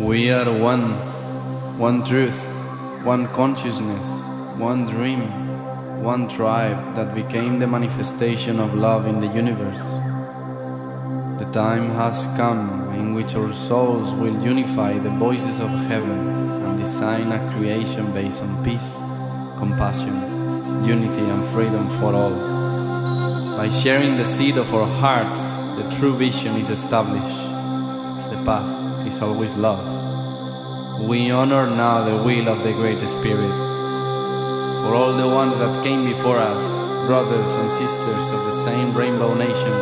We are one, one truth, one consciousness, one dream, one tribe that became the manifestation of love in the universe. The time has come in which our souls will unify the voices of heaven and design a creation based on peace, compassion, unity, and freedom for all. By sharing the seed of our hearts, the true vision is established. The path is always love. We honor now the will of the Great Spirit. For all the ones that came before us, brothers and sisters of the same Rainbow Nation,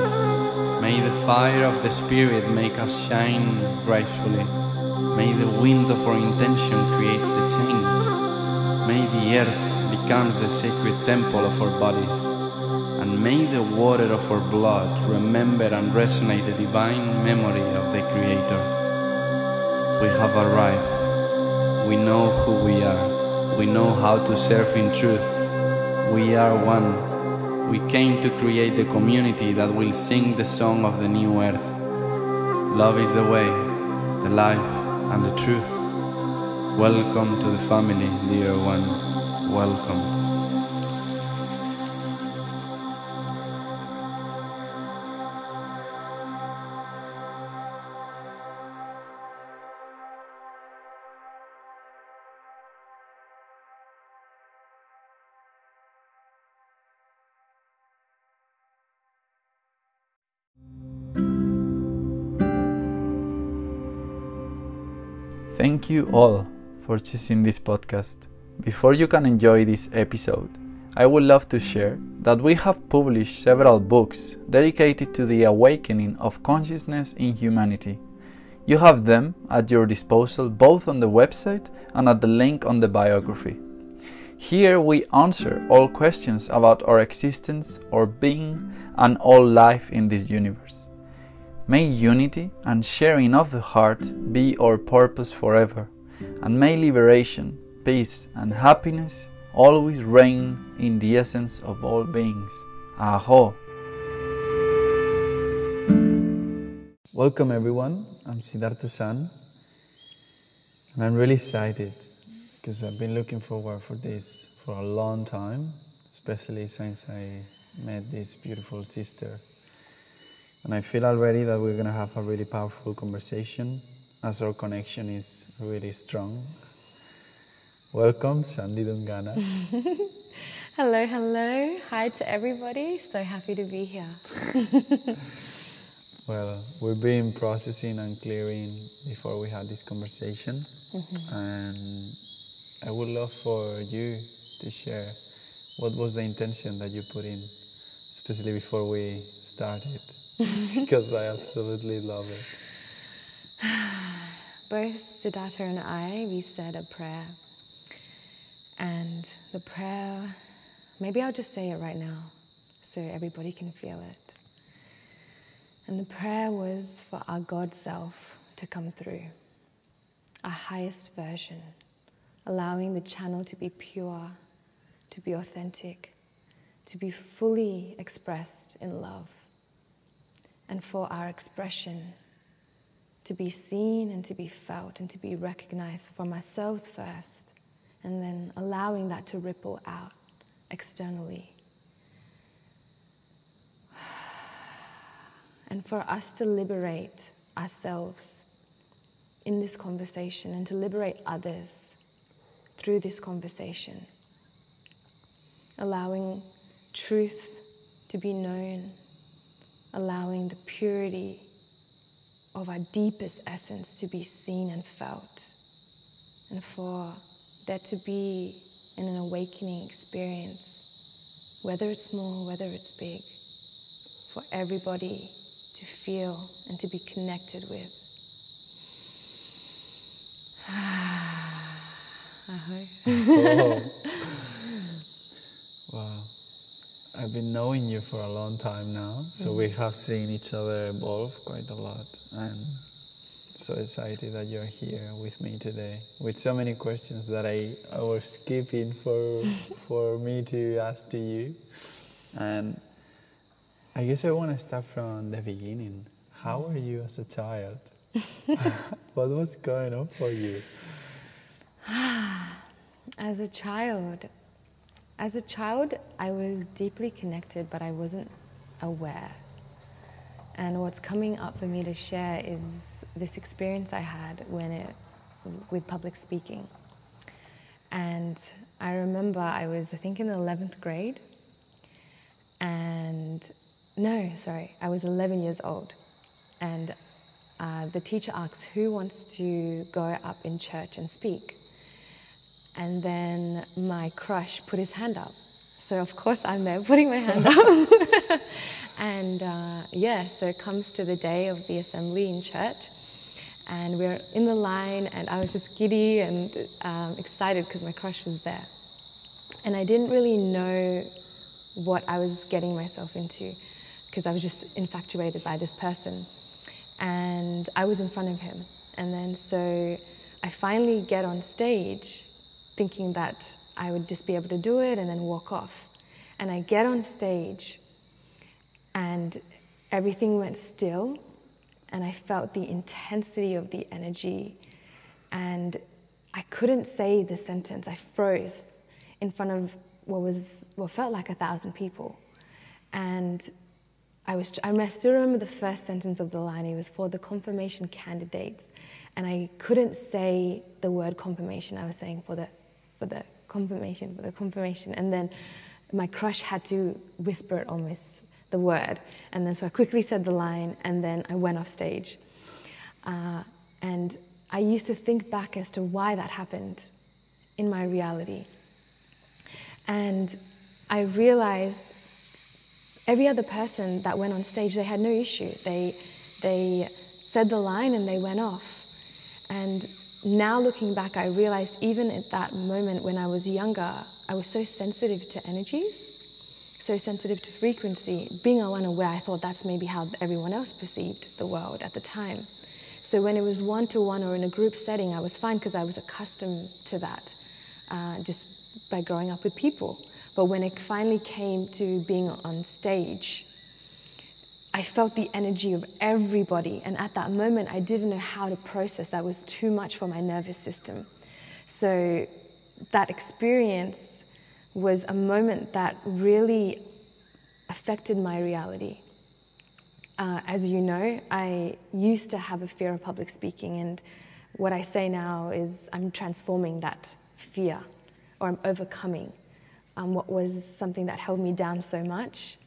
may the fire of the Spirit make us shine gracefully. May the wind of our intention create the change. May the earth becomes the sacred temple of our bodies. And may the water of our blood remember and resonate the divine memory of the Creator. We have arrived. We know who we are. We know how to serve in truth. We are one. We came to create the community that will sing the song of the new earth. Love is the way, the life, and the truth. Welcome to the family, dear one. Welcome. You all for choosing this podcast. Before you can enjoy this episode, I would love to share that we have published several books dedicated to the awakening of consciousness in humanity. You have them at your disposal both on the website and at the link on the biography. Here we answer all questions about our existence, our being, and all life in this universe. May unity and sharing of the heart be our purpose forever, and may liberation, peace, and happiness always reign in the essence of all beings. Aho! Welcome everyone, I'm Siddhartha San, and I'm really excited because I've been looking forward for this for a long time, especially since I met this beautiful sister and I feel already that we're going to have a really powerful conversation as our connection is really strong. Welcome, Shandy Dhungana. hello, hello. Hi to everybody. So happy to be here. well, we've been processing and clearing before we had this conversation. Mm-hmm. And I would love for you to share what was the intention that you put in, especially before we started. because I absolutely love it. Both Siddhartha and I, we said a prayer. And the prayer, maybe I'll just say it right now so everybody can feel it. And the prayer was for our God self to come through, our highest version, allowing the channel to be pure, to be authentic, to be fully expressed in love and for our expression to be seen and to be felt and to be recognized from ourselves first, and then allowing that to ripple out externally. And for us to liberate ourselves in this conversation and to liberate others through this conversation, allowing truth to be known allowing the purity of our deepest essence to be seen and felt, and for there to be in an awakening experience, whether it's small, whether it's big, for everybody to feel and to be connected with. oh. Wow. I've been knowing you for a long time now, so mm-hmm. we have seen each other evolve quite a lot. And so excited that you're here with me today with so many questions that I, I was skipping for for me to ask to you. And I guess I want to start from the beginning. How were you as a child? what was going on for you? As a child, as a child, I was deeply connected, but I wasn't aware. And what's coming up for me to share is this experience I had when it, with public speaking. And I remember I was, I think, in the 11th grade. And no, sorry, I was 11 years old. And uh, the teacher asks, Who wants to go up in church and speak? And then my crush put his hand up. So, of course, I'm there putting my hand up. and uh, yeah, so it comes to the day of the assembly in church. And we're in the line, and I was just giddy and um, excited because my crush was there. And I didn't really know what I was getting myself into because I was just infatuated by this person. And I was in front of him. And then so I finally get on stage thinking that I would just be able to do it and then walk off. And I get on stage and everything went still and I felt the intensity of the energy and I couldn't say the sentence. I froze in front of what was what felt like a thousand people. And I was I still remember the first sentence of the line. It was for the confirmation candidates. And I couldn't say the word confirmation. I was saying for the for the confirmation, for the confirmation. And then my crush had to whisper almost, the word. And then so I quickly said the line, and then I went off stage. Uh, and I used to think back as to why that happened in my reality. And I realized every other person that went on stage, they had no issue. They, they said the line and they went off. And now looking back, I realized even at that moment when I was younger, I was so sensitive to energies, so sensitive to frequency. Being unaware, I thought that's maybe how everyone else perceived the world at the time. So when it was one to one or in a group setting, I was fine because I was accustomed to that uh, just by growing up with people. But when it finally came to being on stage, I felt the energy of everybody. And at that moment, I didn't know how to process. That was too much for my nervous system. So that experience was a moment that really affected my reality. Uh, as you know, I used to have a fear of public speaking, and what I say now is I'm transforming that fear, or I'm overcoming um, what was something that held me down so much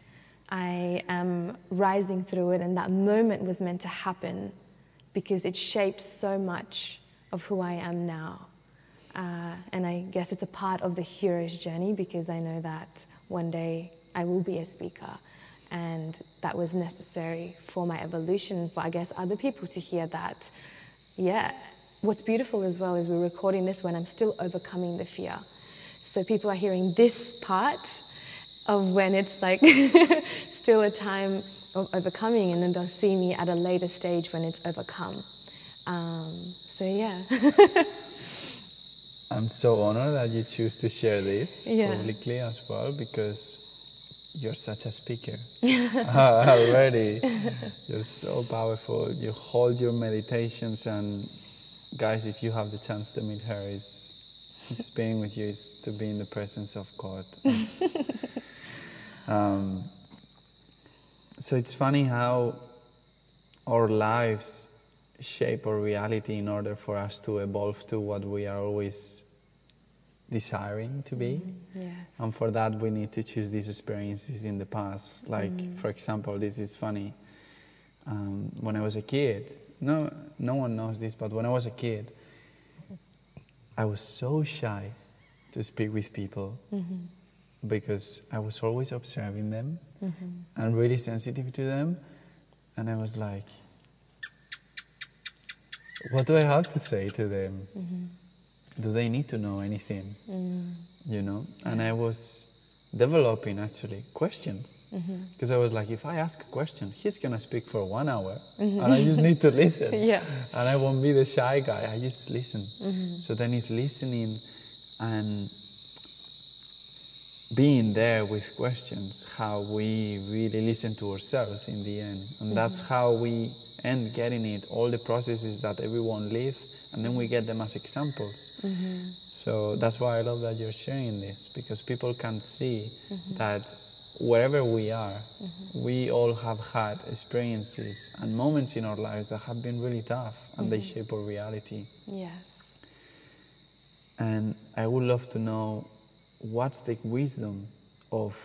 I am rising through it, and that moment was meant to happen because it shaped so much of who I am now. Uh, and I guess it's a part of the hero's journey because I know that one day I will be a speaker, and that was necessary for my evolution, for I guess other people to hear that. Yeah, what's beautiful as well is we're recording this when I'm still overcoming the fear. So people are hearing this part of when it's like still a time of overcoming, and then they'll see me at a later stage when it's overcome. Um, so, yeah. I'm so honored that you choose to share this yeah. publicly as well because you're such a speaker already. You're so powerful. You hold your meditations, and guys, if you have the chance to meet her, is just being with you is to be in the presence of God. Um, so it's funny how our lives shape our reality in order for us to evolve to what we are always desiring to be. Mm, yes. And for that, we need to choose these experiences in the past. Like, mm. for example, this is funny. Um, when I was a kid, no, no one knows this, but when I was a kid, I was so shy to speak with people. Mm-hmm because I was always observing them mm-hmm. and really sensitive to them. And I was like, what do I have to say to them? Mm-hmm. Do they need to know anything? Mm. You know? And I was developing actually questions. Because mm-hmm. I was like, if I ask a question, he's going to speak for one hour mm-hmm. and I just need to listen. yeah. And I won't be the shy guy, I just listen. Mm-hmm. So then he's listening and being there with questions, how we really listen to ourselves in the end. And mm-hmm. that's how we end getting it, all the processes that everyone live, and then we get them as examples. Mm-hmm. So that's why I love that you're sharing this because people can see mm-hmm. that wherever we are, mm-hmm. we all have had experiences and moments in our lives that have been really tough and they shape our reality. Yes. And I would love to know what's the wisdom of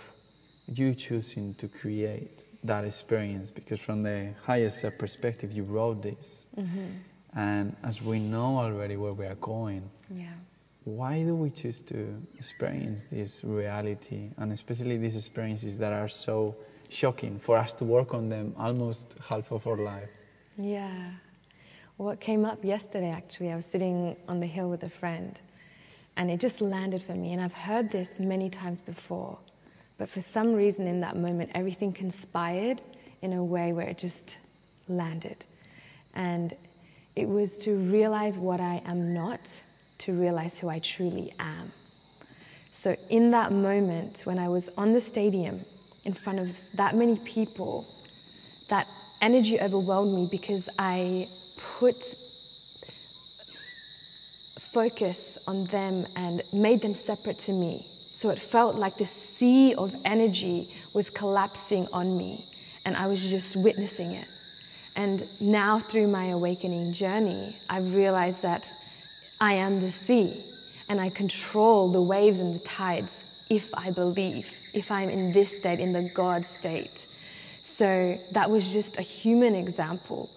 you choosing to create that experience? Because from the highest self perspective you wrote this. Mm-hmm. And as we know already where we are going Yeah. why do we choose to experience this reality? And especially these experiences that are so shocking for us to work on them almost half of our life. Yeah. What came up yesterday, actually, I was sitting on the hill with a friend, and it just landed for me. And I've heard this many times before, but for some reason in that moment, everything conspired in a way where it just landed. And it was to realize what I am not, to realize who I truly am. So, in that moment, when I was on the stadium in front of that many people, that energy overwhelmed me because I put focus on them and made them separate to me. So it felt like this sea of energy was collapsing on me, and I was just witnessing it. And now, through my awakening journey, I've realized that I am the sea, and I control the waves and the tides if I believe, if I'm in this state, in the God state. So that was just a human example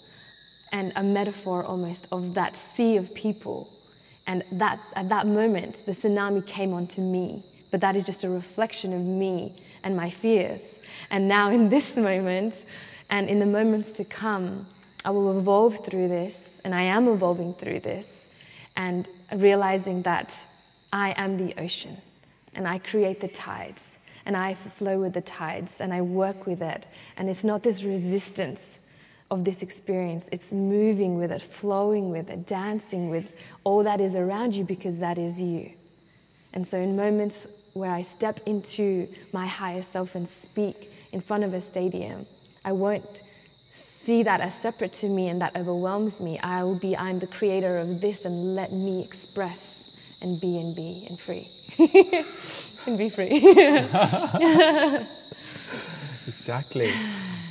and a metaphor almost of that sea of people. And that at that moment, the tsunami came onto me. But that is just a reflection of me and my fears. And now, in this moment, and in the moments to come, I will evolve through this, and I am evolving through this, and realizing that I am the ocean, and I create the tides, and I flow with the tides, and I work with it. And it's not this resistance of this experience, it's moving with it, flowing with it, dancing with all that is around you because that is you. And so, in moments where I step into my higher self and speak in front of a stadium, I won't see that as separate to me and that overwhelms me. I will be, I'm the creator of this and let me express and be and be and free. and be free. Exactly.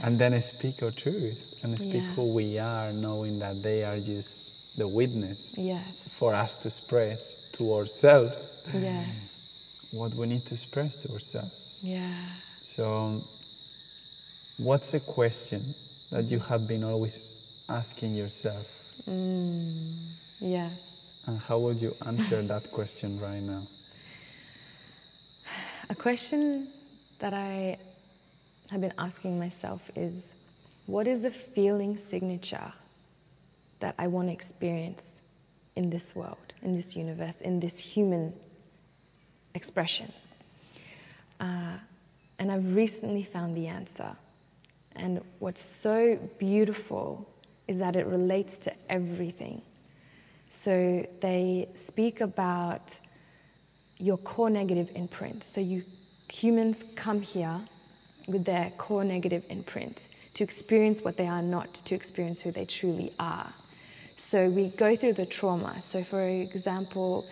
And then speak our truth and speak Yeah. who we are, knowing that they are just the witness yes, for us to express to ourselves yes, what we need to express to ourselves. yeah. So, um, what's a question that you have been always asking yourself? Mm, yes. And how would you answer that question right now? A question that I have been asking myself is what is the feeling signature that I want to experience in this world, in this universe, in this human expression? Uh, and I've recently found the answer. And what's so beautiful is that it relates to everything. So they speak about your core negative imprint. So you humans come here with their core negative imprint to experience what they are not, to experience who they truly are. So we go through the trauma. So for example,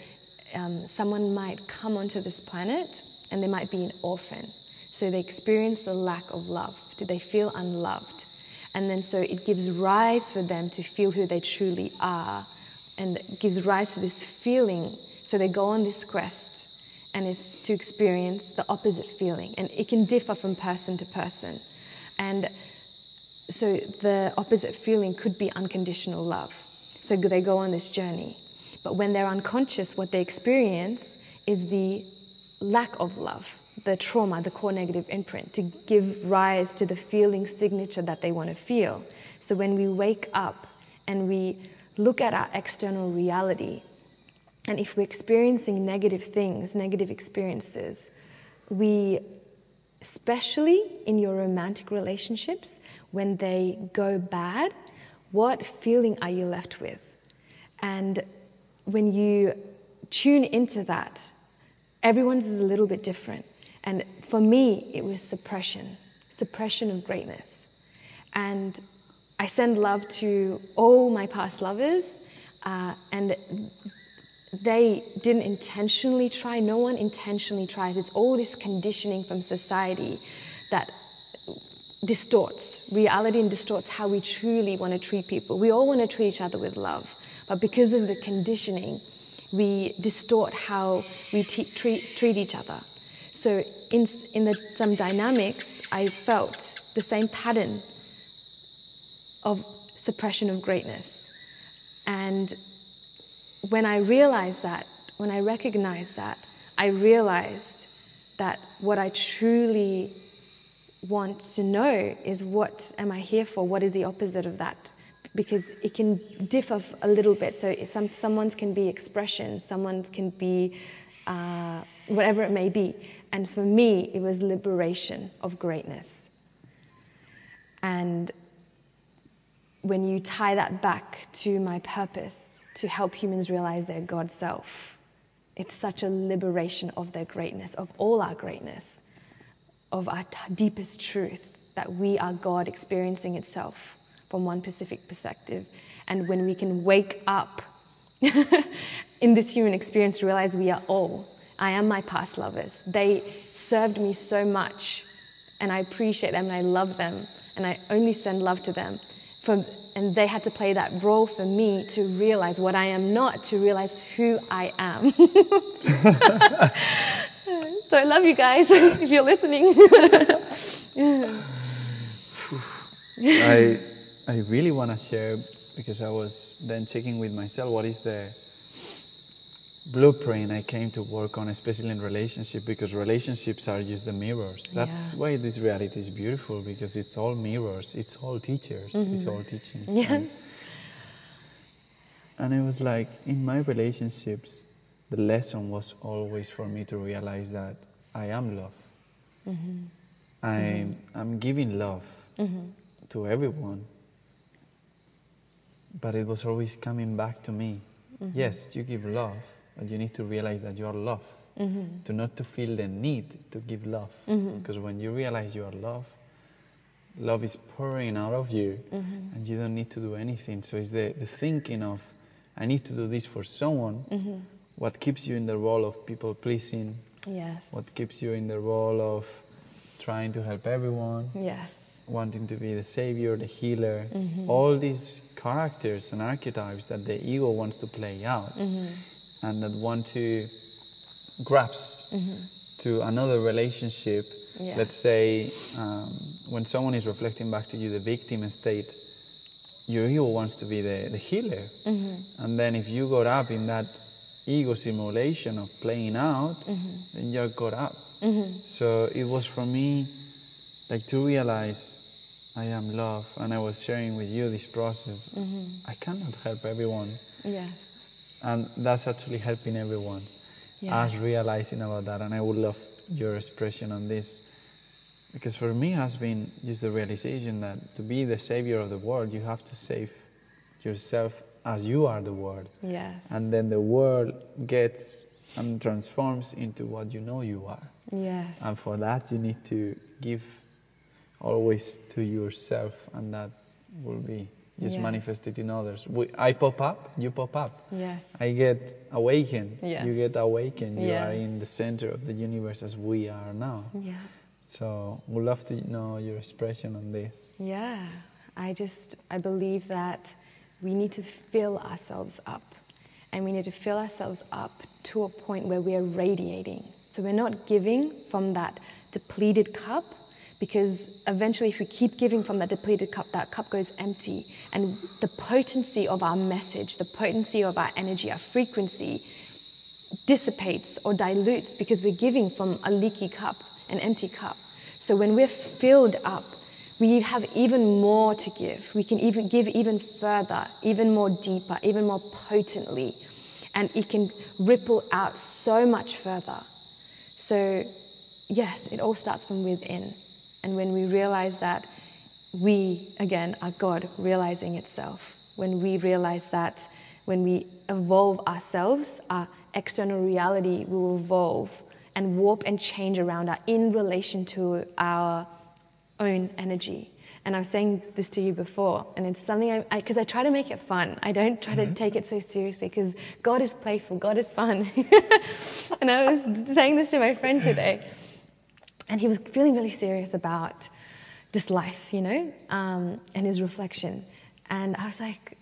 um, someone might come onto this planet and they might be an orphan. So they experience the lack of love. Do they feel unloved? And then so it gives rise for them to feel who they truly are and gives rise to this feeling. So they go on this quest and it's to experience the opposite feeling. And it can differ from person to person. And so the opposite feeling could be unconditional love. So they go on this journey. But when they're unconscious, what they experience is the lack of love, the trauma, the core negative imprint, to give rise to the feeling signature that they want to feel. So when we wake up and we look at our external reality, and if we're experiencing negative things, negative experiences, we, especially in your romantic relationships, when they go bad, what feeling are you left with? And when you tune into that, everyone's is a little bit different. And for me, it was suppression, suppression of greatness. And I send love to all my past lovers, uh, and they didn't intentionally try. No one intentionally tries. It's all this conditioning from society that distorts reality and distorts how we truly want to treat people. We all want to treat each other with love, but because of the conditioning, we distort how we t- treat, treat each other. So, in, in the, some dynamics, I felt the same pattern of suppression of greatness. And when I realized that, when I recognized that, I realized that what I truly want to know is what am I here for? What is the opposite of that? Because it can differ a little bit. So some, someone's can be expression, someone's can be uh, whatever it may be. And for me, it was liberation of greatness. And when you tie that back to my purpose to help humans realize their God self, it's such a liberation of their greatness, of all our greatness of our deepest truth that we are God experiencing itself from one specific perspective. And when we can wake up in this human experience to realize we are all, I am my past lovers. They served me so much, and I appreciate them and I love them, and I only send love to them. For, and they had to play that role for me to realize what I am not, to realize who I am. So I love you guys if you're listening. I I really want to share because I was then checking with myself what is the blueprint I came to work on, especially in relationship, because relationships are just the mirrors. That's yeah. why this reality is beautiful because it's all mirrors, it's all teachers, mm-hmm. it's all teachings. And, and it was like in my relationships, the lesson was always for me to realize that I am love. Mm-hmm. I'm, mm-hmm. I'm giving love mm-hmm. to everyone, but it was always coming back to me. Mm-hmm. Yes, you give love, but you need to realize that you are love. Mm-hmm. To not to feel the need to give love, mm-hmm. because when you realize you are love, love is pouring out of you, and you don't need to do anything. So it's the, the thinking of, I need to do this for someone what keeps you in the role of people pleasing. Yes. What keeps you in the role of trying to help everyone. Yes. Wanting to be the savior, the healer. Mm-hmm. All these characters and archetypes that the ego wants to play out mm-hmm. and that want to grasp mm-hmm. to another relationship. Let's say um, when someone is reflecting back to you the victim state, your ego wants to be the, the healer. Mm-hmm. And then if you got up in that ego simulation of playing out, mm-hmm. then you're caught up. Mm-hmm. So it was for me like to realize I am love, and I was sharing with you this process. Mm-hmm. I cannot help everyone. Yes. And that's actually helping everyone. Yes. Us realizing about that, and I would love your expression on this. Because for me, has been just the realization that to be the savior of the world, you have to save yourself as you are the world. Yes. And then the world gets and transforms into what you know you are. Yes. And for that, you need to give always to yourself, and that will be just yes. manifested in others. We, I pop up, you pop up. Yes. I get awakened, yes. you get awakened. You yes. are in the center of the universe as we are now. Yeah. So we'd love to know your expression on this. Yeah. I just, I believe that we need to fill ourselves up. And we need to fill ourselves up to a point where we are radiating. So we're not giving from that depleted cup, because eventually, if we keep giving from that depleted cup, that cup goes empty. And the potency of our message, the potency of our energy, our frequency dissipates or dilutes because we're giving from a leaky cup, an empty cup. So when we're filled up, we have even more to give. We can even give even further, even more deeper, even more potently. And it can ripple out so much further. So, yes, it all starts from within. And when we realize that we, again, are God realizing itself, when we realize that when we evolve ourselves, our external reality will evolve and warp and change around us in relation to our own energy. And I was saying this to you before, and it's something I, because I, I, try to make it fun. I don't try Mm-hmm. to take it so seriously because God is playful, God is fun. and I was saying this to my friend today, and he was feeling really serious about just life, you know, um, and his reflection. And I was like,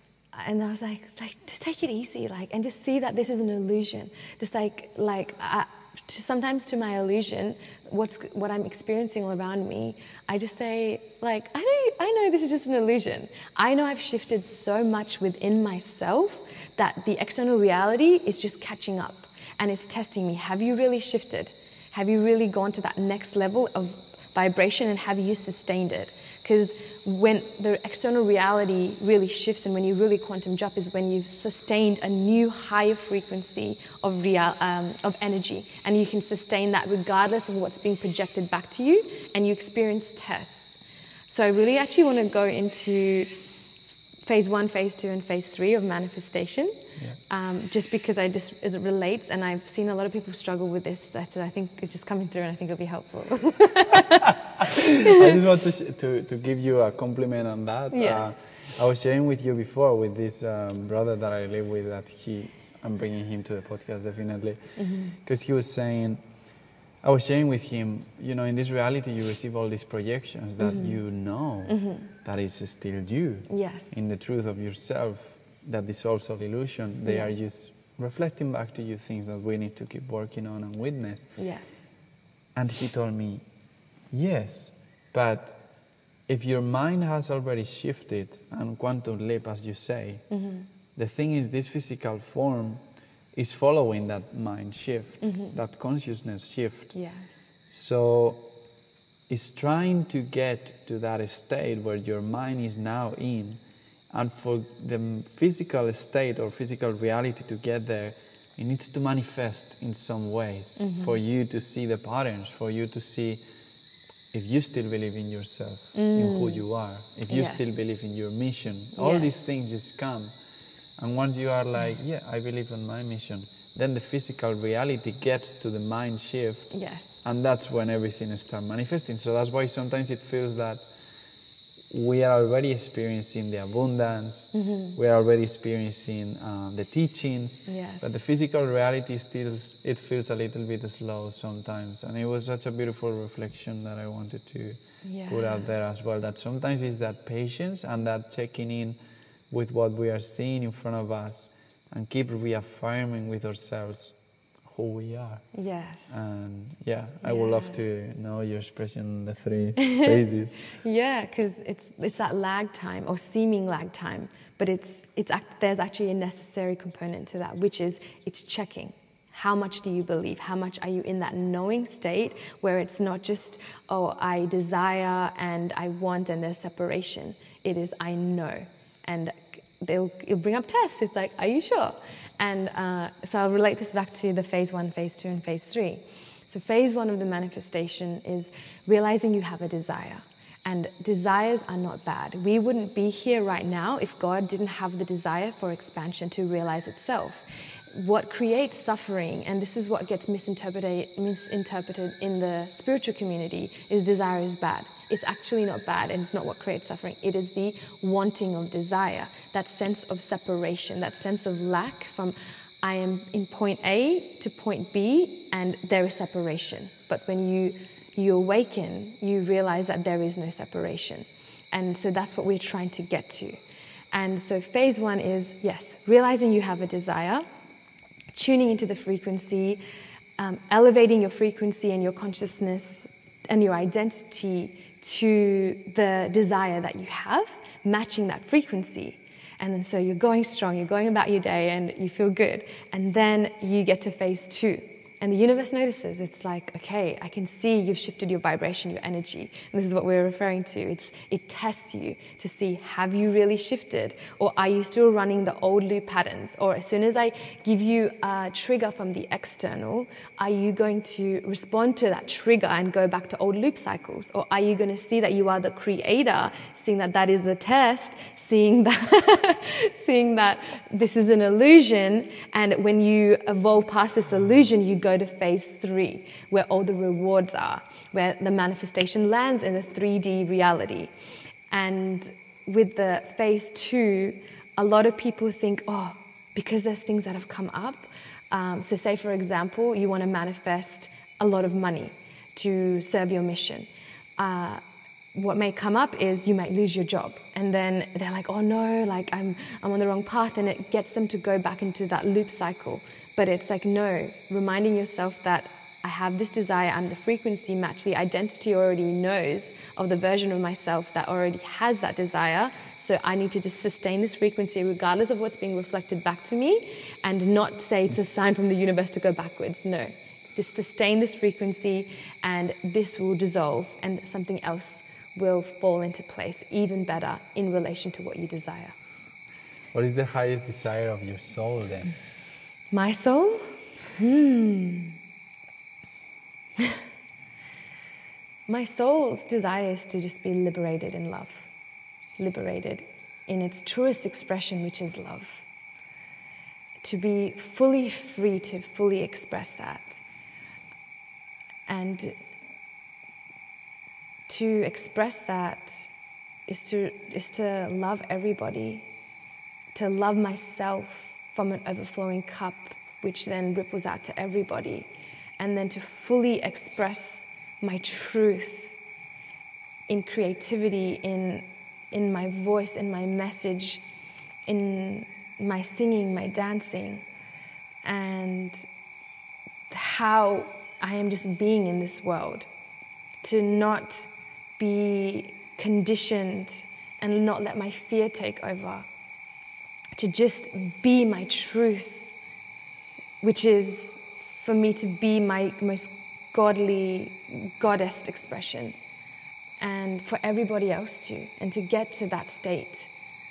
and I was like, like just take it easy, like, and just see that this is an illusion. Just like, like, uh, to, sometimes to my illusion, what's what I'm experiencing all around me, I just say, like, I know, I know this is just an illusion. I know I've shifted so much within myself that the external reality is just catching up and it's testing me. Have you really shifted? Have you really gone to that next level of vibration and have you sustained it? Because when the external reality really shifts and when you really quantum jump is when you've sustained a new higher frequency of real um, of energy. And you can sustain that regardless of what's being projected back to you and you experience tests. So i really actually want to go into phase one phase two and phase three of manifestation Yeah. um, just because I just it relates, and I've seen a lot of people struggle with this. I, th- I think it's just coming through, and I think it'll be helpful. I just want to, to, to give you a compliment on that. Yes. Uh, I was sharing with you before with this um, brother that I live with that he, I'm bringing him to the podcast definitely, because he was saying, I was sharing with him, you know, in this reality you receive all these projections that mm-hmm. you know mm-hmm. that is still you. yes. In the truth of yourself that dissolves all illusion, they are just reflecting back to you things that we need to keep working on and witness. yes. And he told me, yes, but if your mind has already shifted and quantum leap, as you say, mm-hmm. the thing is, this physical form is following that mind shift, mm-hmm. that consciousness shift. Yes. So it's trying to get to that state where your mind is now in, and for the physical state or physical reality to get there, it needs to manifest in some ways mm-hmm. for you to see the patterns, for you to see if you still believe in yourself, in who mm. you are, if you Yes. still believe in your mission. All these things just come. And once you are like, yeah, I believe in my mission, then the physical reality gets to the mind shift Yes. and that's when everything starts manifesting. So that's why sometimes it feels that we are already experiencing the abundance, we are already experiencing uh, the teachings, Yes. but the physical reality still it feels a little bit slow sometimes. And it was such a beautiful reflection that I wanted to put out there as well. That sometimes it's that patience and that checking in with what we are seeing in front of us, and keep reaffirming with ourselves who we are. Yes. And yeah, I would love to know your expression, on the three phases. Yeah, because it's it's that lag time or seeming lag time, but it's it's there's actually a necessary component to that, which is it's checking. How much do you believe? How much are you in that knowing state where it's not just oh I desire and I want and there's separation. It is I know, and they'll it'll bring up tests. It's like are you sure? And uh, so I'll relate this back to the phase one, phase two, and phase three. So, phase one of the manifestation is realizing you have a desire. And desires are not bad. We wouldn't be here right now if God didn't have the desire for expansion to realize itself. What creates suffering, and this is what gets misinterpreted, misinterpreted in the spiritual community, is desire is bad. It's actually not bad, and it's not what creates suffering. It is the wanting of desire, that sense of separation, that sense of lack from I am in point A to point B, and there is separation. But when you you awaken, you realize that there is no separation, and so that's what we're trying to get to. And so phase one is yes, realizing you have a desire, tuning into the frequency, um, elevating your frequency and your consciousness and your identity to the desire that you have, matching that frequency. And then so you're going strong, you're going about your day, and you feel good. And then you get to phase two. And the universe notices. It's like, okay, I can see you've shifted your vibration, your energy. And this is what we're referring to. It's, it tests you to see have you really shifted? Or are you still running the old loop patterns? Or as soon as I give you a trigger from the external, are you going to respond to that trigger and go back to old loop cycles? Or are you going to see that you are the creator, seeing that that is the test, seeing that seeing that this is an illusion and when you evolve past this illusion you go to phase 3 where all the rewards are where the manifestation lands in the 3D reality And with the phase two, a lot of people think, oh, because there's things that have come up. Um, so, say for example, you want to manifest a lot of money to serve your mission. Uh, what may come up is you might lose your job. And then they're like oh no like i'm i'm on the wrong path. And it gets them to go back into that loop cycle. But it's like no reminding yourself that i have this desire i'm the frequency match the identity already knows of the version of myself that already has that desire. So i need to just sustain this frequency regardless of what's being reflected back to me and not say it's a sign from the universe to go backwards. No. Just sustain this frequency and this will dissolve and something else will fall into place even better in relation to what you desire. What is the highest desire of your soul then? My soul? Hmm. My soul's desire is to just be liberated in love, liberated in its truest expression, which is love. To be fully free to fully express that. And to express that is to, is to love everybody, to love myself from an overflowing cup, which then ripples out to everybody, and then to fully express my truth in creativity, in, in my voice, in my message, in my singing, my dancing, and how I am just being in this world. To not be conditioned and not let my fear take over. To just be my truth, which is for me to be my most godly, goddess expression, and for everybody else to, and to get to that state.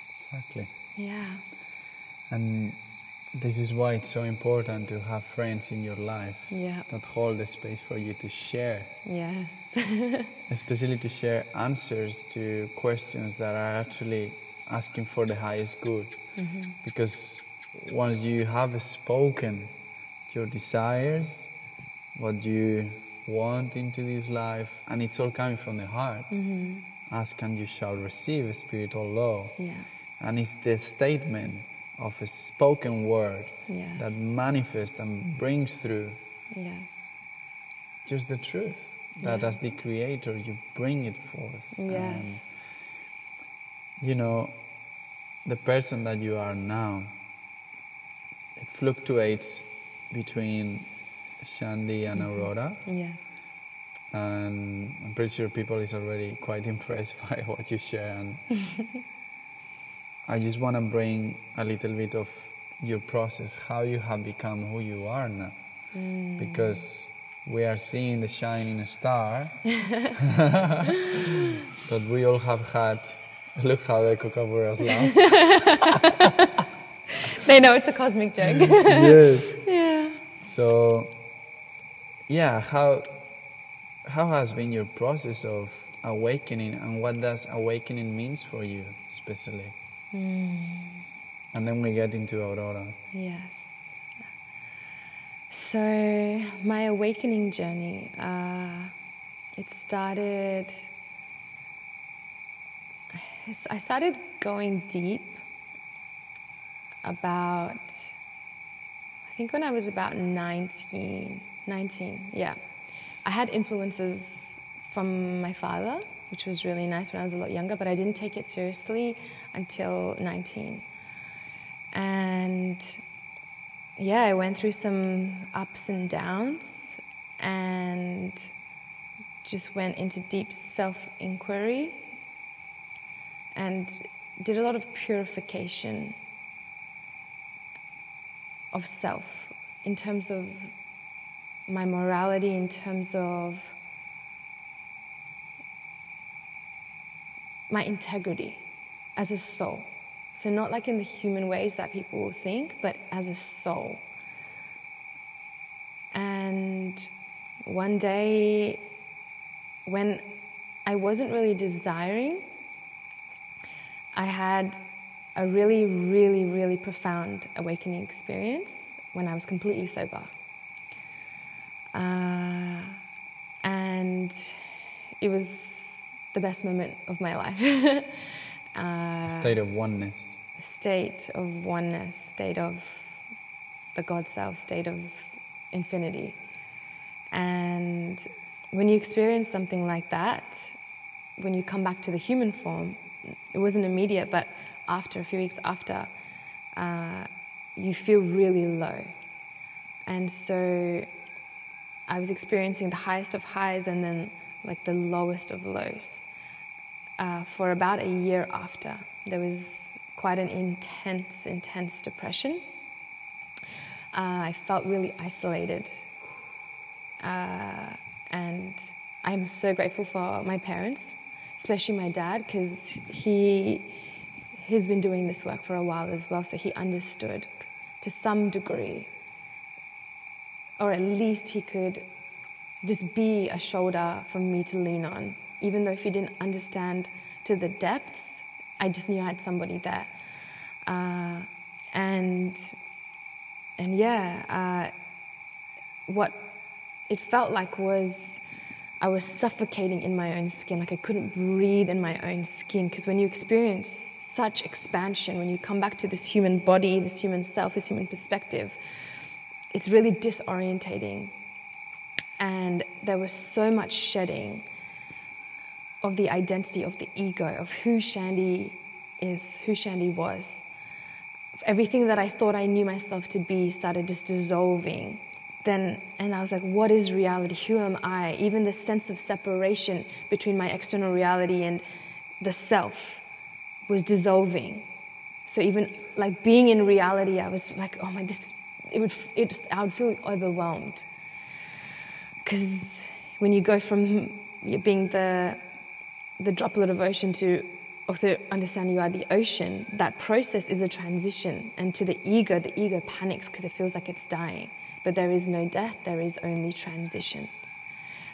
Exactly. Yeah. And this is why it's so important to have friends in your life Yeah. that hold the space for you to share, Yeah. especially to share answers to questions that are actually asking for the highest good. Mm-hmm. Because once you have spoken your desires, what you want into this life, and it's all coming from the heart, mm-hmm. ask and you shall receive a spiritual law. Yeah. And it's the statement of a spoken word Yes. that manifests and mm. brings through Yes. just the truth. That Yeah. as the creator, you bring it forth. Yes. And, you know, the person that you are now, it fluctuates between Shandy and mm-hmm. Aurora. Yes. And I'm pretty sure people is already quite impressed by what you share. And I just want to bring a little bit of your process, how you have become who you are now. Mm. Because we are seeing the shining star, but we all have had. Look how the kookaburras laugh. They know it's a cosmic joke. yes. yeah. So, yeah, how how has been your process of awakening, and what does awakening means for you, especially? And then we get into Aurora. Yes. So my awakening journey, uh, it started. I started going deep about. I think when I was about 19, 19, yeah. I had influences from my father, which was really nice when I was a lot younger, but I didn't take it seriously until 19. And yeah, I went through some ups and downs and just went into deep self inquiry and did a lot of purification of self in terms of my morality, in terms of my integrity as a soul. So, not like in the human ways that people will think, but as a soul. And one day, when I wasn't really desiring, I had a really, really, really profound awakening experience when I was completely sober. Uh, and it was the best moment of my life. uh, state of oneness. State of oneness, state of the God self, state of infinity. And when you experience something like that, when you come back to the human form, it wasn't immediate, but after a few weeks after, uh, you feel really low. And so I was experiencing the highest of highs and then like the lowest of lows. Uh, for about a year after, there was quite an intense, intense depression. Uh, I felt really isolated. Uh, and I'm so grateful for my parents, especially my dad, because he he's been doing this work for a while as well, so he understood to some degree, or at least he could just be a shoulder for me to lean on. Even though if you didn't understand to the depths, I just knew I had somebody there. Uh, and and yeah, uh, what it felt like was I was suffocating in my own skin, like I couldn't breathe in my own skin. Because when you experience such expansion, when you come back to this human body, this human self, this human perspective, it's really disorientating. And there was so much shedding of the identity of the ego, of who Shandy is, who Shandy was. Everything that I thought I knew myself to be started just dissolving. Then, and I was like, what is reality? Who am I? Even the sense of separation between my external reality and the self was dissolving. So even like being in reality, I was like, oh my, this, it would, it, I would feel overwhelmed. Because when you go from being the, the droplet of ocean to also understand you are the ocean, that process is a transition. And to the ego, the ego panics because it feels like it's dying. But there is no death, there is only transition.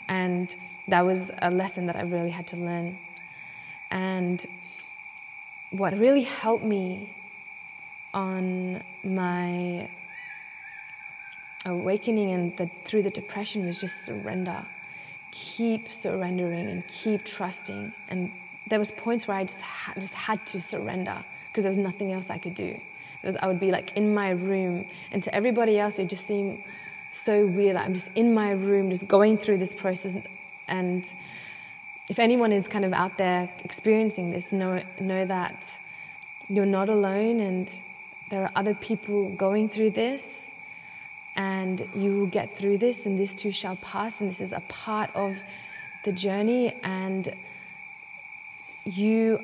And that was a lesson that I really had to learn. And what really helped me on my awakening and the, through the depression was just surrender. Keep surrendering and keep trusting. And there was points where I just ha- just had to surrender because there was nothing else I could do. Was, I would be like in my room, and to everybody else, it just seemed so weird. That I'm just in my room, just going through this process. And if anyone is kind of out there experiencing this, know know that you're not alone, and there are other people going through this and you will get through this, and this too shall pass, and this is a part of the journey, and you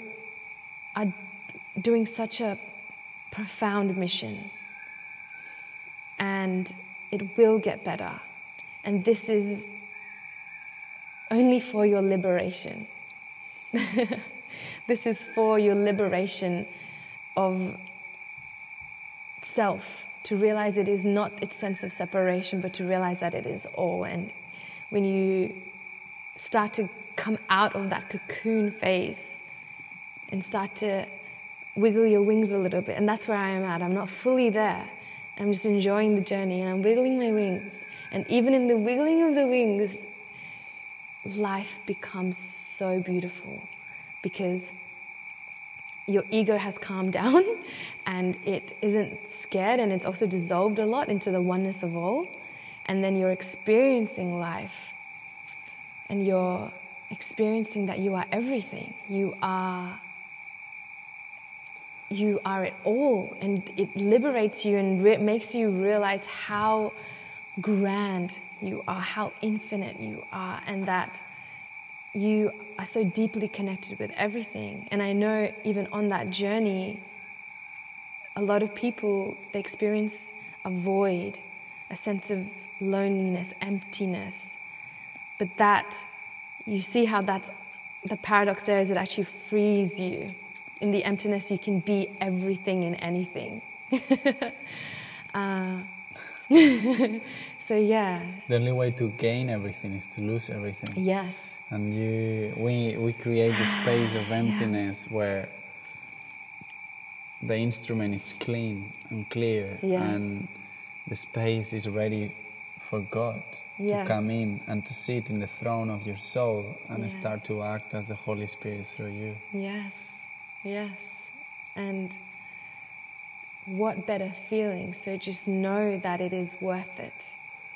are doing such a profound mission, and it will get better, and this is only for your liberation. this is for your liberation of self to realize it is not its sense of separation, but to realize that it is all. And when you start to come out of that cocoon phase and start to wiggle your wings a little bit, and that's where I am at. I'm not fully there. I'm just enjoying the journey and I'm wiggling my wings. And even in the wiggling of the wings, life becomes so beautiful because your ego has calmed down and it isn't scared and it's also dissolved a lot into the oneness of all. And then you're experiencing life and you're experiencing that you are everything. You are you are it all and it liberates you and re- makes you realize how grand you are, how infinite you are and that you are so deeply connected with everything. And I know even on that journey, a lot of people they experience a void, a sense of loneliness, emptiness. But that you see how that's the paradox there is it actually frees you. In the emptiness, you can be everything in anything. uh, so yeah. The only way to gain everything is to lose everything. Yes and you we we create the space of emptiness yeah. where the instrument is clean and clear yes. and the space is ready for God Yes. to come in and to sit in the throne of your soul and Yes. start to act as the Holy Spirit through you. Yes, yes. And what better feeling? So just know that it is worth it.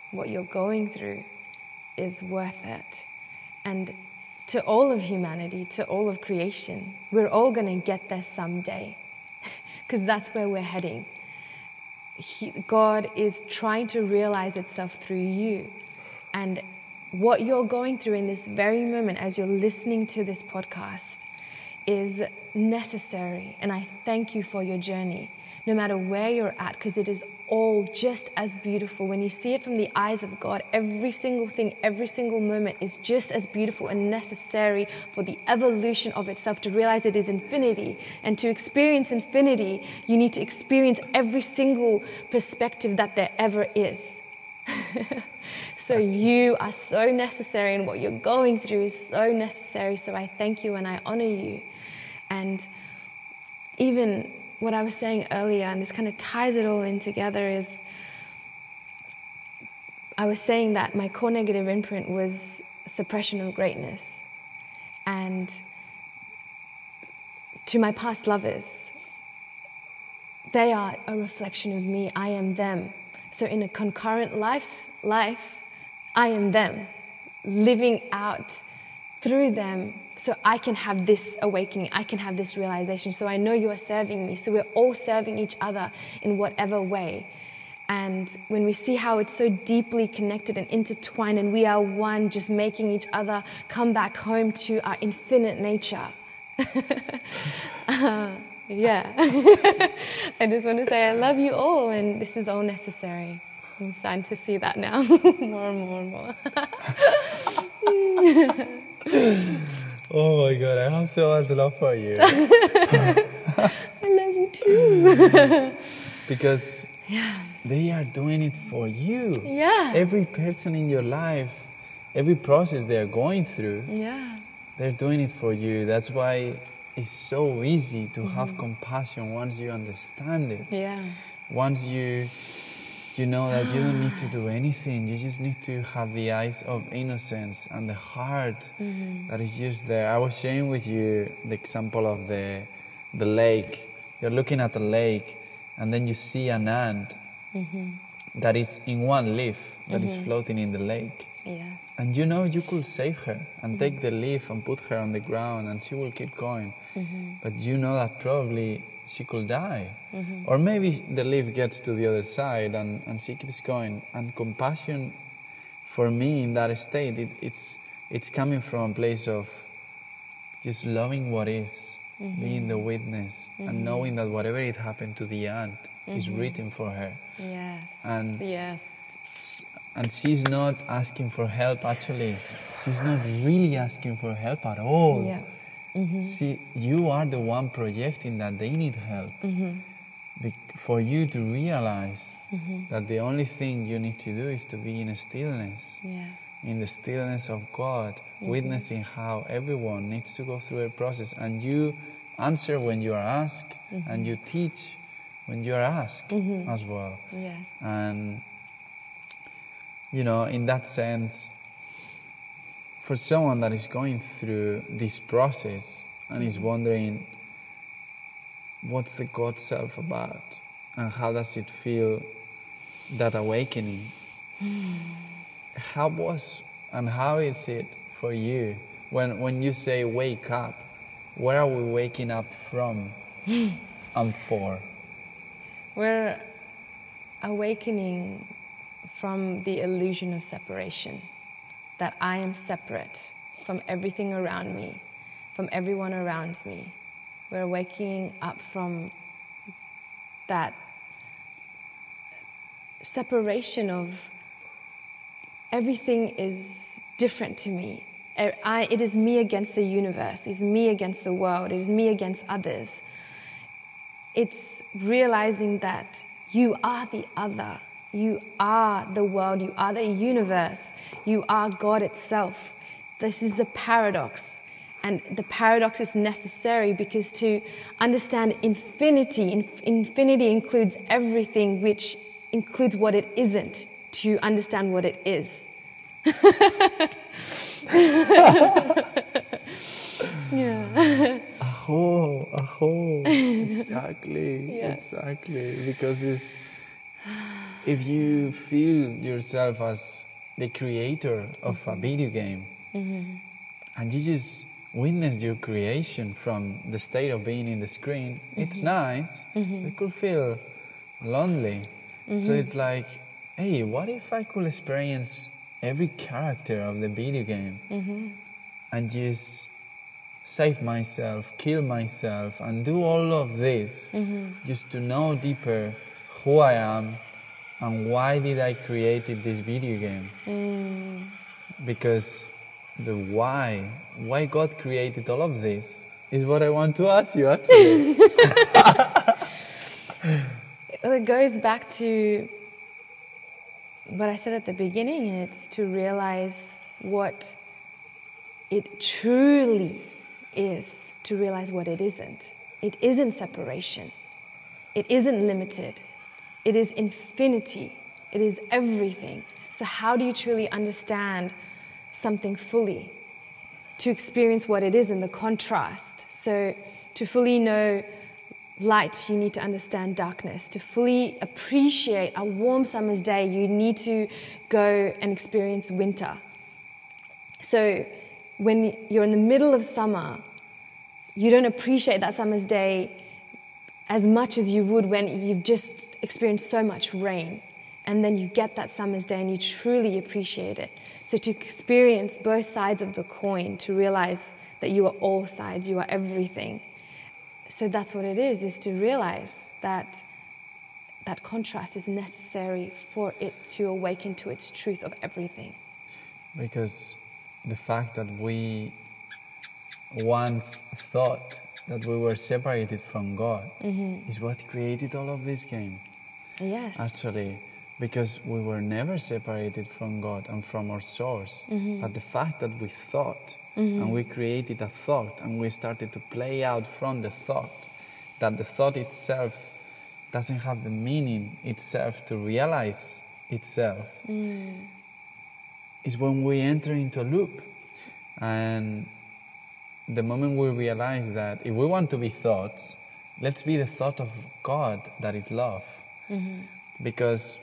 What you're going through is worth it. And to all of humanity, to all of creation, we're all going to get there someday because that's where we're heading. He, God is trying to realize itself through you. And what you're going through in this very moment as you're listening to this podcast is necessary. And I thank you for your journey, no matter where you're at, because it is all just as beautiful. When you see it from the eyes of God, every single thing, every single moment is just as beautiful and necessary for the evolution of itself to realize it is infinity. And to experience infinity, you need to experience every single perspective that there ever is. so you are so necessary, and what you're going through is so necessary. So I thank you and I honor you. And even what I was saying earlier, and this kind of ties it all in together, is I was saying that my core negative imprint was suppression of greatness. And to my past lovers, they are a reflection of me. I am them. So in a concurrent life's life, I am them, living out through them so I can have this awakening, I can have this realization. So I know you are serving me. So we're all serving each other in whatever way. And when we see how it's so deeply connected and intertwined, and we are one, just making each other come back home to our infinite nature. uh, yeah. I just want to say I love you all, and this is all necessary. I'm starting to see that now more and more and more. Oh my God, I have so much love for you. I love you too. because yeah. they are doing it for you. Yeah. Every person in your life, every process they are going through, Yeah. they're doing it for you. That's why it's so easy to have mm-hmm. compassion once you understand it. Yeah. Once you you know that you don't need to do anything. You just need to have the eyes of innocence and the heart mm-hmm. that is just there. I was sharing with you the example of the the lake. You're looking at the lake and then you see an ant mm-hmm. that is in one leaf that is mm-hmm. floating in the lake. Yes. And you know you could save her and take the leaf and put her on the ground and she will keep going. But you know that probably she could die. Mm-hmm. Or maybe the leaf gets to the other side and, and she keeps going. And compassion for me in that state, it, it's, it's coming from a place of just loving what is, mm-hmm. being the witness, and mm-hmm. knowing that whatever it happened to the ant is written for her. Yes. And- yes. And she's not asking for help, actually. She's not really asking for help at all. Yeah. Mm-hmm. See, you are the one projecting that they need help. Mm-hmm. Be- for you to realize mm-hmm. that the only thing you need to do is to be in stillness, Yes. in the stillness of God, witnessing how everyone needs to go through a process. And you answer when you are asked, and you teach when you are asked as well. Yes. And, you know, in that sense, for someone that is going through this process and is wondering, what's the God self about? And how does it feel, that awakening? Hmm. How was and how is it for you when, when you say wake up? Where are we waking up from and for? We're awakening from the illusion of separation, that I am separate from everything around me, from everyone around me. We're waking up from that separation of everything is different to me. I- it is me against the universe, it is me against the world, it is me against others it's realizing that you are the other. You are the world. You are the universe. You are God itself. This is the paradox. And the paradox is necessary because to understand infinity, infinity includes everything, which includes what it isn't. to understand what it is. yeah. Aho, aho. exactly, Yes. exactly. Because it's, if you feel yourself as the creator of a mm-hmm. video game, mm-hmm. and you just witness your creation from the state of being in the screen, it's mm-hmm. nice. It could feel lonely. So it's like, hey, what if I could experience every character of the video game? And just save myself, kill myself, and do all of this just to know deeper who I am and why did I created this video game? Mm. Because the why, why God created all of this, is what I want to ask you actually. Well, it goes back to what I said at the beginning, and it's to realize what it truly is, to realize what it isn't. It isn't separation, it isn't limited, it is infinity, it is everything. So, how do you truly understand something fully? To experience what it is in the contrast. So, to fully know light, you need to understand darkness. To fully appreciate a warm summer's day, you need to go and experience winter. So, when you're in the middle of summer, you don't appreciate that summer's day as much as you would when you've just experienced so much rain. And then you get that summer's day and you truly appreciate it. So, to experience both sides of the coin, to realize that you are all sides, you are everything. So, that's what it is, is to realize that that contrast is necessary for it to awaken to its truth of everything. Because the fact that we once thought that we were separated from God mm-hmm. is what created all of this game. Yes. Actually, because we were never separated from God and from our source. Mm-hmm. But the fact that we thought and mm-hmm. we created a thought and we started to play out from the thought, that the thought itself doesn't have the meaning itself to realize itself, mm. is when we enter into a loop. And the moment we realize that if we want to be thoughts, let's be the thought of God that is love. Mm-hmm. Because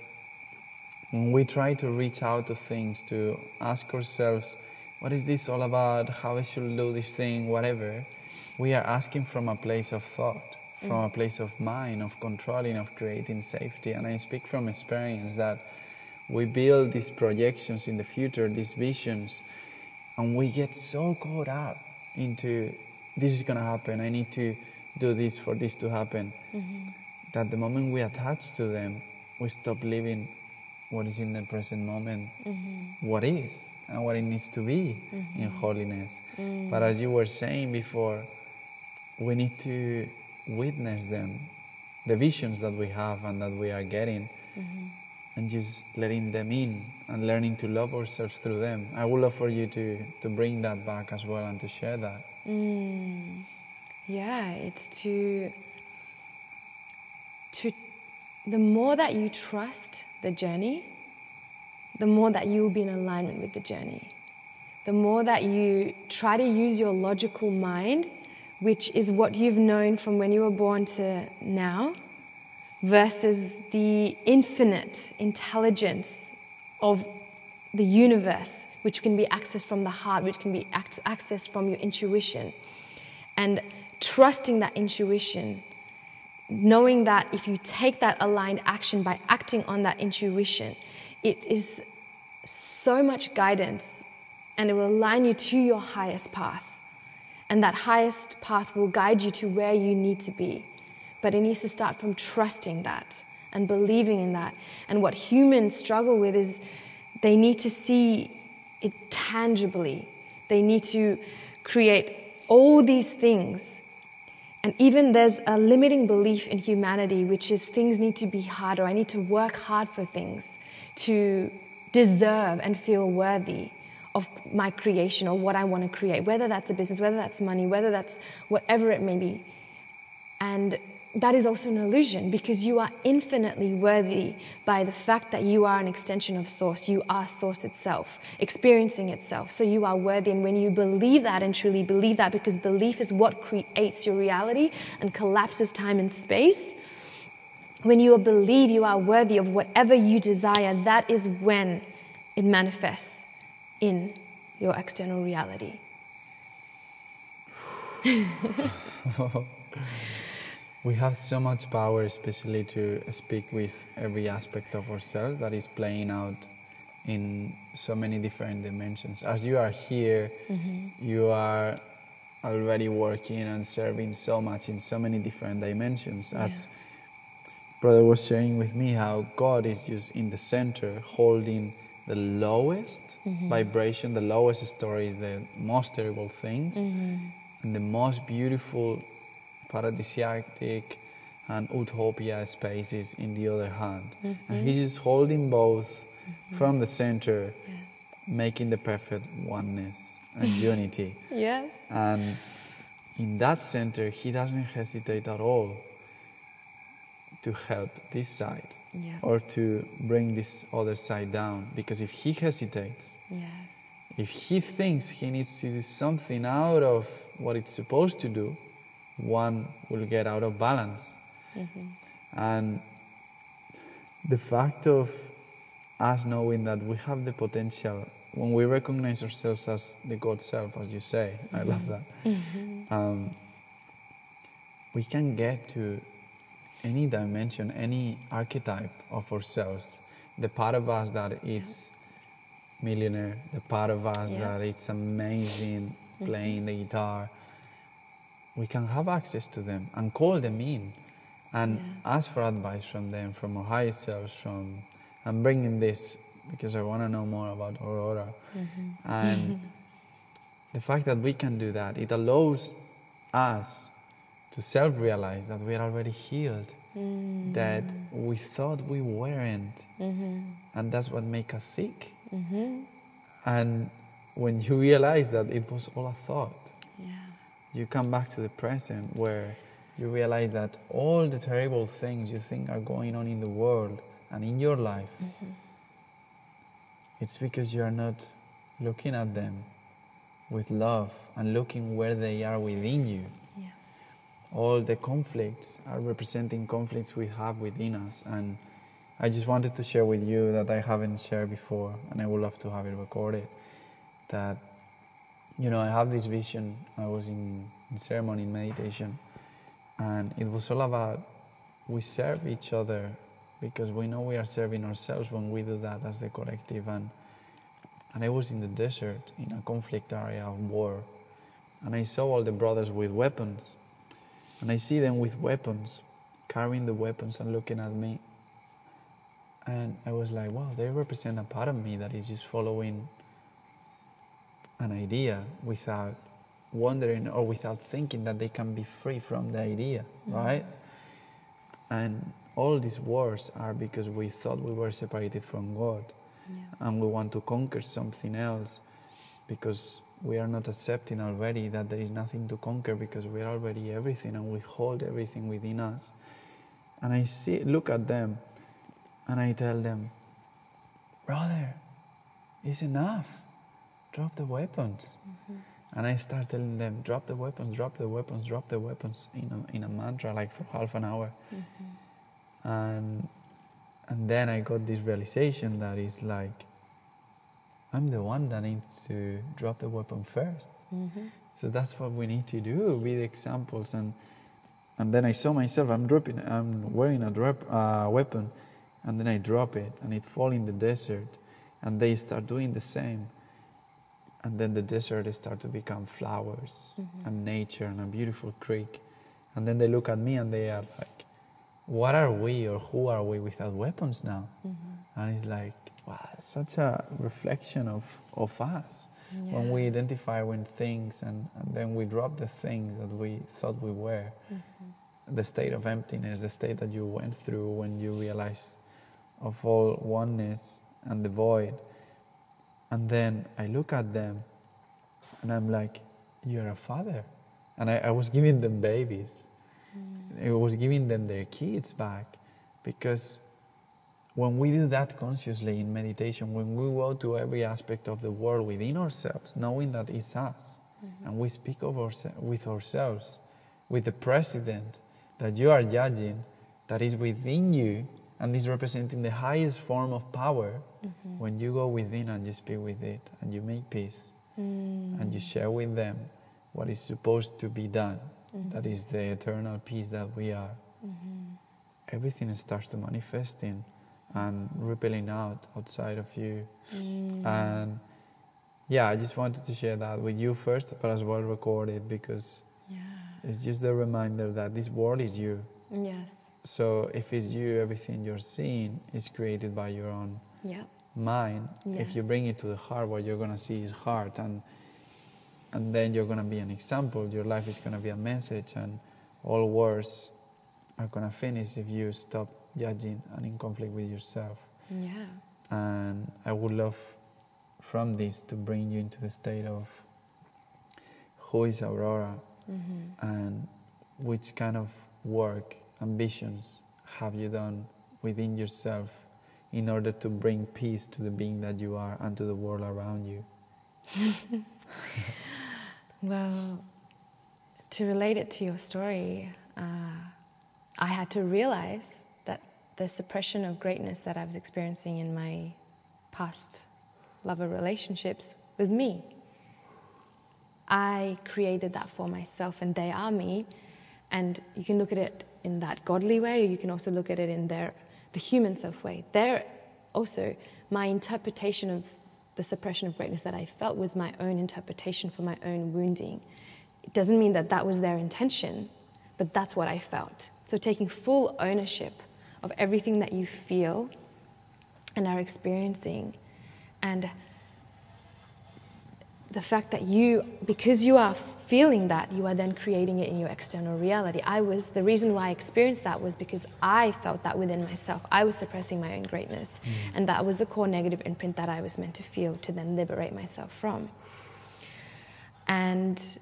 when we try to reach out to things, to ask ourselves, what is this all about? How I should do this thing, whatever, we are asking from a place of thought, from a mm. place of mind, of controlling, of creating safety. And I speak from experience that we build these projections in the future, these visions, and we get so caught up into this is going to happen, I need to do this for this to happen, mm-hmm. that the moment we attach to them, we stop living what is in the present moment, mm-hmm. what is, and what it needs to be in mm-hmm. holiness. Mm. But as you were saying before, we need to witness them, the visions that we have and that we are getting, and just letting them in and learning to love ourselves through them. I would love for you to, to bring that back as well and to share that. Mm. Yeah, it's to to the more that you trust the journey, the more that you will be in alignment with the journey. The more that you try to use your logical mind, which is what you've known from when you were born to now, versus the infinite intelligence of the universe, which can be accessed from the heart, which can be ac- accessed from your intuition. And trusting that intuition, knowing that if you take that aligned action by acting on that intuition, it is so much guidance and it will align you to your highest path. And that highest path will guide you to where you need to be. But it needs to start from trusting that and believing in that. And what humans struggle with is they need to see it tangibly. They need to create all these things. And even there's a limiting belief in humanity, which is things need to be hard, or I need to work hard for things to deserve and feel worthy of my creation or what I want to create, whether that's a business, whether that's money, whether that's whatever it may be. And that is also an illusion because you are infinitely worthy by the fact that you are an extension of Source. You are Source itself, experiencing itself. So you are worthy. And when you believe that and truly believe that, because belief is what creates your reality and collapses time and space, when you believe you are worthy of whatever you desire, that is when it manifests in your external reality. we have so much power, especially to speak with every aspect of ourselves that is playing out in so many different dimensions. As you are here, mm-hmm. you are already working and serving so much in so many different dimensions. Yeah. As brother was sharing with me, how God is just in the center, holding the lowest mm-hmm. vibration, the lowest stories, the most terrible things, mm-hmm. and the most beautiful paradisiac and utopia spaces in the other hand. Mm-hmm. And he's just holding both mm-hmm. from the center, yes. making the perfect oneness and unity. Yes. And in that center, he doesn't hesitate at all to help this side yeah. or to bring this other side down. Because if he hesitates, yes. if he thinks he needs to do something out of what it's supposed to do, one will get out of balance. Mm-hmm. And the fact of us knowing that we have the potential when we recognize ourselves as the God self, as you say, mm-hmm. I love that. Mm-hmm. Um, we can get to any dimension, any archetype of ourselves. The part of us that is millionaire, the part of us yeah. that is amazing mm-hmm. playing the guitar, we can have access to them and call them in and yeah. ask for advice from them, from our higher selves, from I'm bringing this because I want to know more about Aurora. Mm-hmm. And the fact that we can do that, it allows us to self-realize that we are already healed, mm-hmm. that we thought we weren't, mm-hmm. and that's what makes us sick. Mm-hmm. And when you realize that it was all a thought, you come back to the present where you realize that all the terrible things you think are going on in the world and in your life, mm-hmm. it's because you are not looking at them with love and looking where they are within you. Yeah. All the conflicts are representing conflicts we have within us. And I just wanted to share with you that I haven't shared before, and I would love to have it recorded. That you know, I have this vision. I was in, in ceremony, in meditation, and it was all about we serve each other because we know we are serving ourselves when we do that as the collective. And and I was in the desert in a conflict area of war, and I saw all the brothers with weapons, and I see them with weapons, carrying the weapons and looking at me. And I was like, wow, they represent a part of me that is just following an idea without wondering or without thinking that they can be free from the idea, mm-hmm. right? And all these wars are because we thought we were separated from God yeah. and we want to conquer something else because we are not accepting already that there is nothing to conquer because we are already everything and we hold everything within us. And I see, look at them and I tell them, brother, it's enough drop the weapons. Mm-hmm. And I start telling them, drop the weapons, drop the weapons, drop the weapons in a, in a mantra, like for half an hour. Mm-hmm. And, and then I got this realization that is like, I'm the one that needs to drop the weapon 1st mm-hmm. So that's what we need to do, with examples. And, and then I saw myself, I'm dropping, I'm wearing a drop, uh, weapon, and then I drop it, and it fall in the desert, and they start doing the same and then the desert they start to become flowers mm-hmm. and nature and a beautiful creek and then they look at me and they are like what are we or who are we without weapons now mm-hmm. and it's like wow such a reflection of, of us yeah. when we identify with things and, and, then we drop the things that we thought we were mm-hmm. the state of emptiness the state that you went through when you realize of all oneness and the void and then I look at them and I'm like, You're a father. And I, I was giving them babies. Mm. It was giving them their kids back because when we do that consciously in meditation, when we go to every aspect of the world within ourselves, knowing that it's us, mm-hmm. and we speak of ourse- with ourselves, with the president that you are judging, that is within you, and is representing the highest form of power, mm-hmm. when you go within and you speak with it, and you make peace, mm. and you share with them what is supposed to be done, mm-hmm. that is the eternal peace that we are, mm-hmm. everything starts to manifesting and rippling out outside of you. Mm. And yeah, I just wanted to share that with you first, but as well record it because Yeah. it's just a reminder that this world is you. Yes. So if it's you, everything you're seeing is created by your own Yeah. mind. If you bring it to the heart, what you're gonna see is heart, and and then you're gonna be an example. Your life is gonna be a message, and all wars are gonna finish if you stop judging and in conflict with yourself. Yeah. And I would love from this to bring you into the state of who is Aurora Mm-hmm. and which kind of work, ambitions have you done within yourself in order to bring peace to the being that you are and to the world around you. Well, to relate it to your story, uh, I had to realize that the suppression of greatness that I was experiencing in my past lover relationships was me. I created that for myself, and they are me. And you can look at it in that godly way, you can also look at it in their the human self way. They're also my interpretation of the suppression of greatness that I felt was my own interpretation for my own wounding. It doesn't mean that that was their intention, but that's what I felt. So taking full ownership of everything that you feel and are experiencing, and the fact that you, because you are feeling that, you are then creating it in your external reality. I was, the reason why I experienced that was because I felt that within myself. I was suppressing my own greatness. Mm. And that was the core negative imprint that I was meant to feel to then liberate myself from. And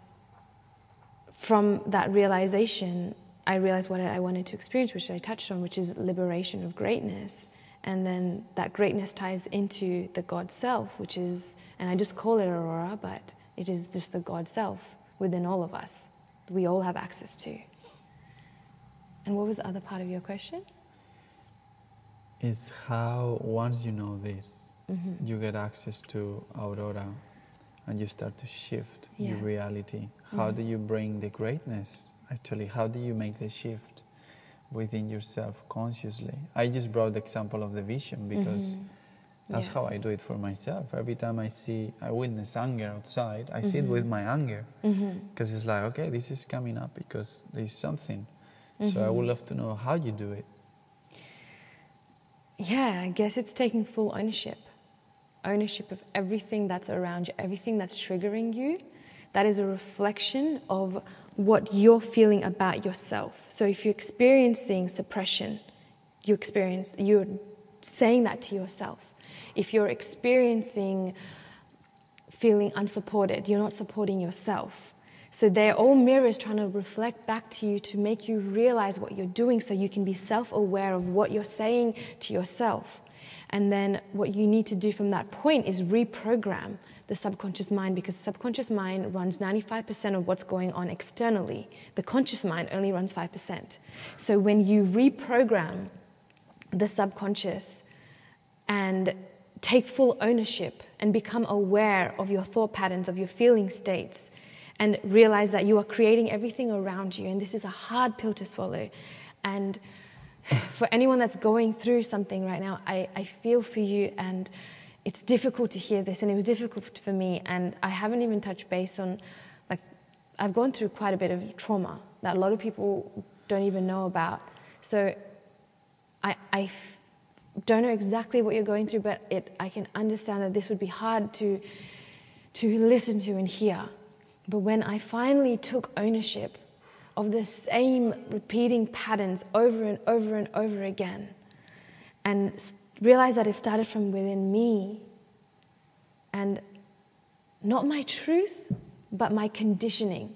from that realization, I realized what I wanted to experience, which I touched on, which is liberation of greatness. And then that greatness ties into the God self, which is, and I just call it Aurora, but it is just the God self within all of us. We all have access to. And what was the other part of your question? Is how once you know this, Mm-hmm. you get access to Aurora and you start to shift your reality. How do you bring the greatness? Actually, how do you make the shift within yourself consciously? I just brought the example of the vision because that's how I Mm-hmm. Do it for myself. Every time I see, I witness anger outside, I Mm-hmm. sit with my anger because it's like, okay, this is coming up because there's something. So Mm-hmm. I would love to know how you do it. Yeah, I guess it's taking full ownership. Ownership of everything that's around you, everything that's triggering you. That is a reflection of what you're feeling about yourself. So if you're experiencing suppression, you experience you're saying that to yourself. If you're experiencing feeling unsupported, you're not supporting yourself. So they're all mirrors trying to reflect back to you to make you realize what you're doing so you can be self aware of what you're saying to yourself. And then what you need to do from that point is reprogram the subconscious mind because the subconscious mind runs 95% of what's going on externally. The conscious mind only runs 5%. So when you reprogram the subconscious and take full ownership and become aware of your thought patterns, of your feeling states, and realize that you are creating everything around you. And this is a hard pill to swallow. And for anyone that's going through something right now, I, I feel for you. And it's difficult to hear this, and it was difficult for me. And I haven't even touched base on, like, I've gone through quite a bit of trauma that a lot of people don't even know about. So I, I f- don't know exactly what you're going through, but it, I can understand that this would be hard to, to listen to and hear. But when I finally took ownership of the same repeating patterns over and over and over again, and realized that it started from within me, and not my truth, but my conditioning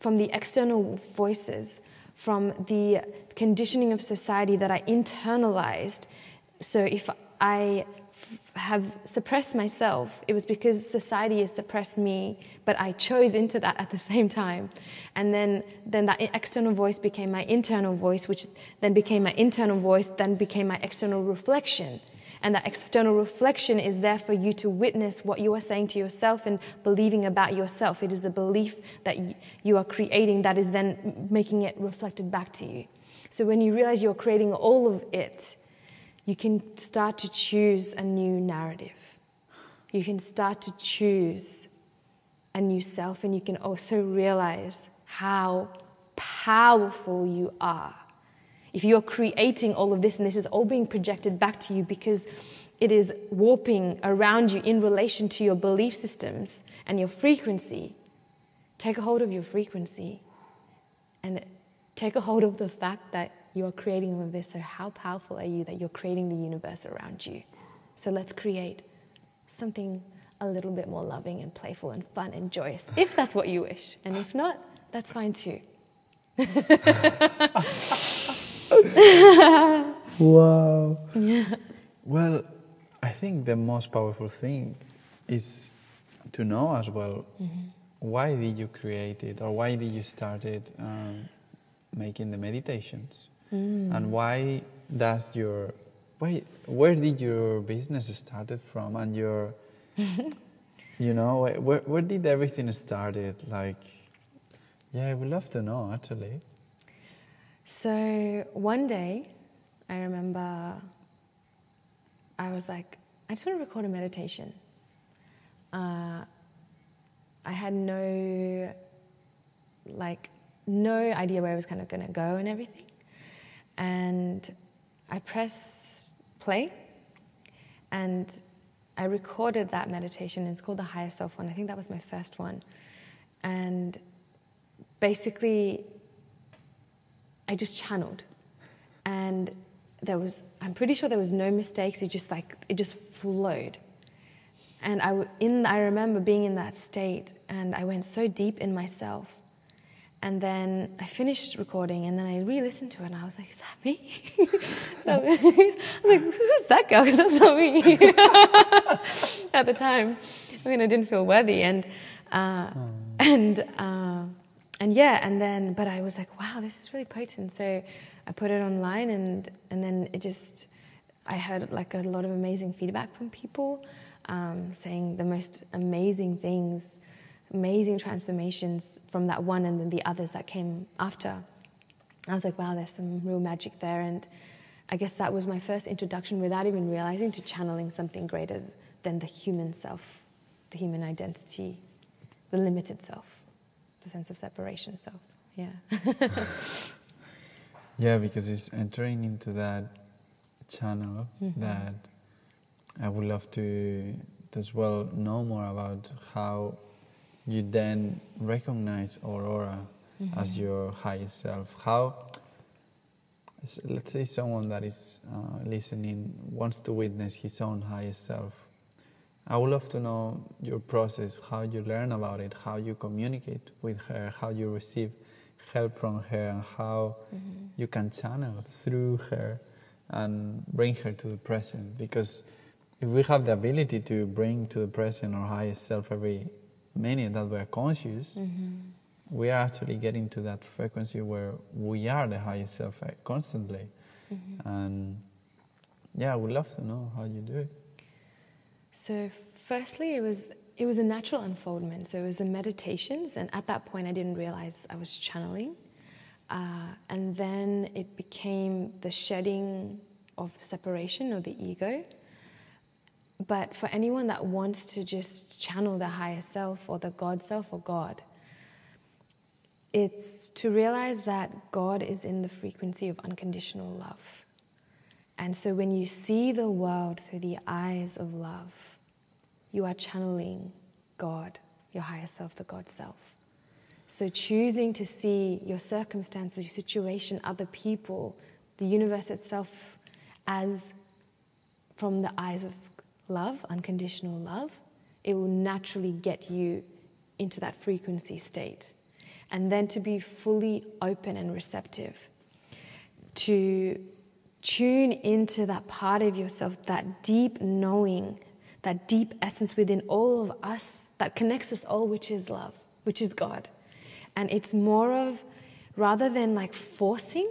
from the external voices, from the conditioning of society that I internalized. So if I have suppressed myself, it was because society has suppressed me, but I chose into that at the same time. And then, then that external voice became my internal voice, which then became my internal voice, then became my external reflection. And that external reflection is there for you to witness what you are saying to yourself and believing about yourself. It is a belief that you are creating that is then making it reflected back to you. So when you realize you're creating all of it, you can start to choose a new narrative. You can start to choose a new self, and you can also realize how powerful you are if you're creating all of this and this is all being projected back to you because it is warping around you in relation to your belief systems and your frequency, take a hold of your frequency and take a hold of the fact that you are creating all of this. So, how powerful are you that you're creating the universe around you? So, let's create something a little bit more loving and playful and fun and joyous, if that's what you wish. And if not, that's fine too. wow. Yeah. Well, I think the most powerful thing is to know as well mm-hmm. why did you create it or why did you start it um, making the meditations mm. and why does your why where did your business started from and your you know where, where did everything started like yeah i would love to know actually so one day, I remember I was like, I just want to record a meditation. Uh, I had no, like, no idea where I was kind of going to go and everything. And I pressed play and I recorded that meditation. It's called the Higher Self one. I think that was my first one. And basically, I just channeled. And there was, I'm pretty sure there was no mistakes. It just like, it just flowed. And I, in, I remember being in that state and I went so deep in myself. And then I finished recording and then I re listened to it and I was like, is that me? I was like, who's that girl? Because that's not me at the time. I mean, I didn't feel worthy. And, uh, oh. and, uh, and yeah, and then, but I was like, wow, this is really potent. So I put it online, and and then it just, I heard like a lot of amazing feedback from people, um, saying the most amazing things, amazing transformations from that one, and then the others that came after. I was like, wow, there's some real magic there, and I guess that was my first introduction, without even realizing, to channeling something greater than the human self, the human identity, the limited self the sense of separation self. Yeah. yeah, because it's entering into that channel mm-hmm. that I would love to, to as well know more about how you then recognize Aurora mm-hmm. as your highest self. How, let's say, someone that is uh, listening wants to witness his own highest self I would love to know your process, how you learn about it, how you communicate with her, how you receive help from her, and how mm-hmm. you can channel through her and bring her to the present. Because if we have the ability to bring to the present our highest self every minute that we're conscious, mm-hmm. we are actually getting to that frequency where we are the highest self uh, constantly. Mm-hmm. And yeah, I would love to know how you do it. So, firstly, it was it was a natural unfoldment. So it was the meditations, and at that point, I didn't realize I was channeling. Uh, and then it became the shedding of separation of the ego. But for anyone that wants to just channel the higher self or the God self or God, it's to realize that God is in the frequency of unconditional love. And so when you see the world through the eyes of love, you are channeling God, your higher self, the God self. So choosing to see your circumstances, your situation, other people, the universe itself as from the eyes of love, unconditional love, it will naturally get you into that frequency state. and then to be fully open and receptive, to tune into that part of yourself, that deep knowing, that deep essence within all of us that connects us all, which is love, which is God. And it's more of, rather than like forcing,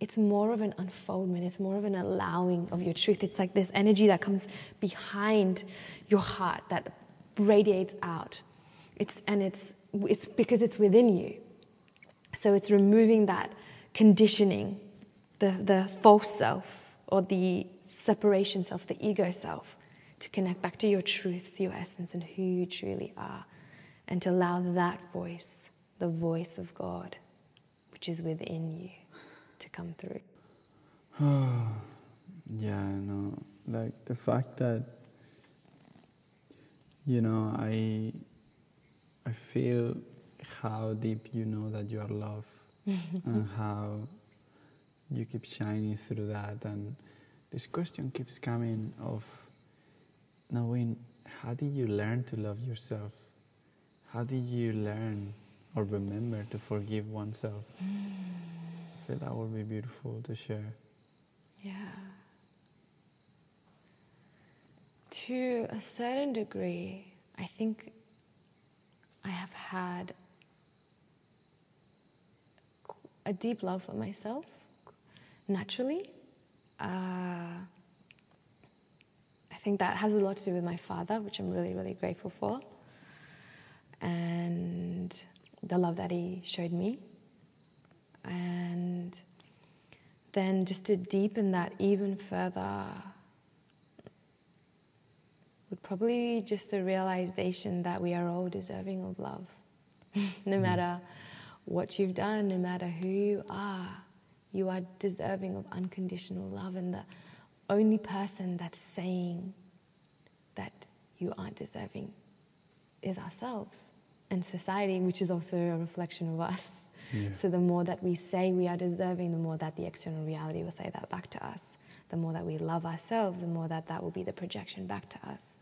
it's more of an unfoldment, it's more of an allowing of your truth. It's like this energy that comes behind your heart that radiates out. It's, and it's, it's because it's within you. So it's removing that conditioning, the, the false self or the separation self, the ego self, to connect back to your truth, your essence, and who you truly are, and to allow that voice, the voice of God, which is within you, to come through. yeah, no, like the fact that you know, I I feel how deep you know that you are loved and how you keep shining through that and this question keeps coming of knowing how did you learn to love yourself? How did you learn or remember to forgive oneself? Feel that would be beautiful to share. Yeah. To a certain degree, I think I have had a deep love for myself naturally. Uh, I think that has a lot to do with my father, which I'm really, really grateful for, and the love that he showed me. And then just to deepen that even further would probably be just the realization that we are all deserving of love. no mm. matter what you've done, no matter who you are, you are deserving of unconditional love. And the only person that's saying that you aren't deserving is ourselves and society, which is also a reflection of us. So the more that we say we are deserving, the more that the external reality will say that back to us. The more that we love ourselves, the more that that will be the projection back to us.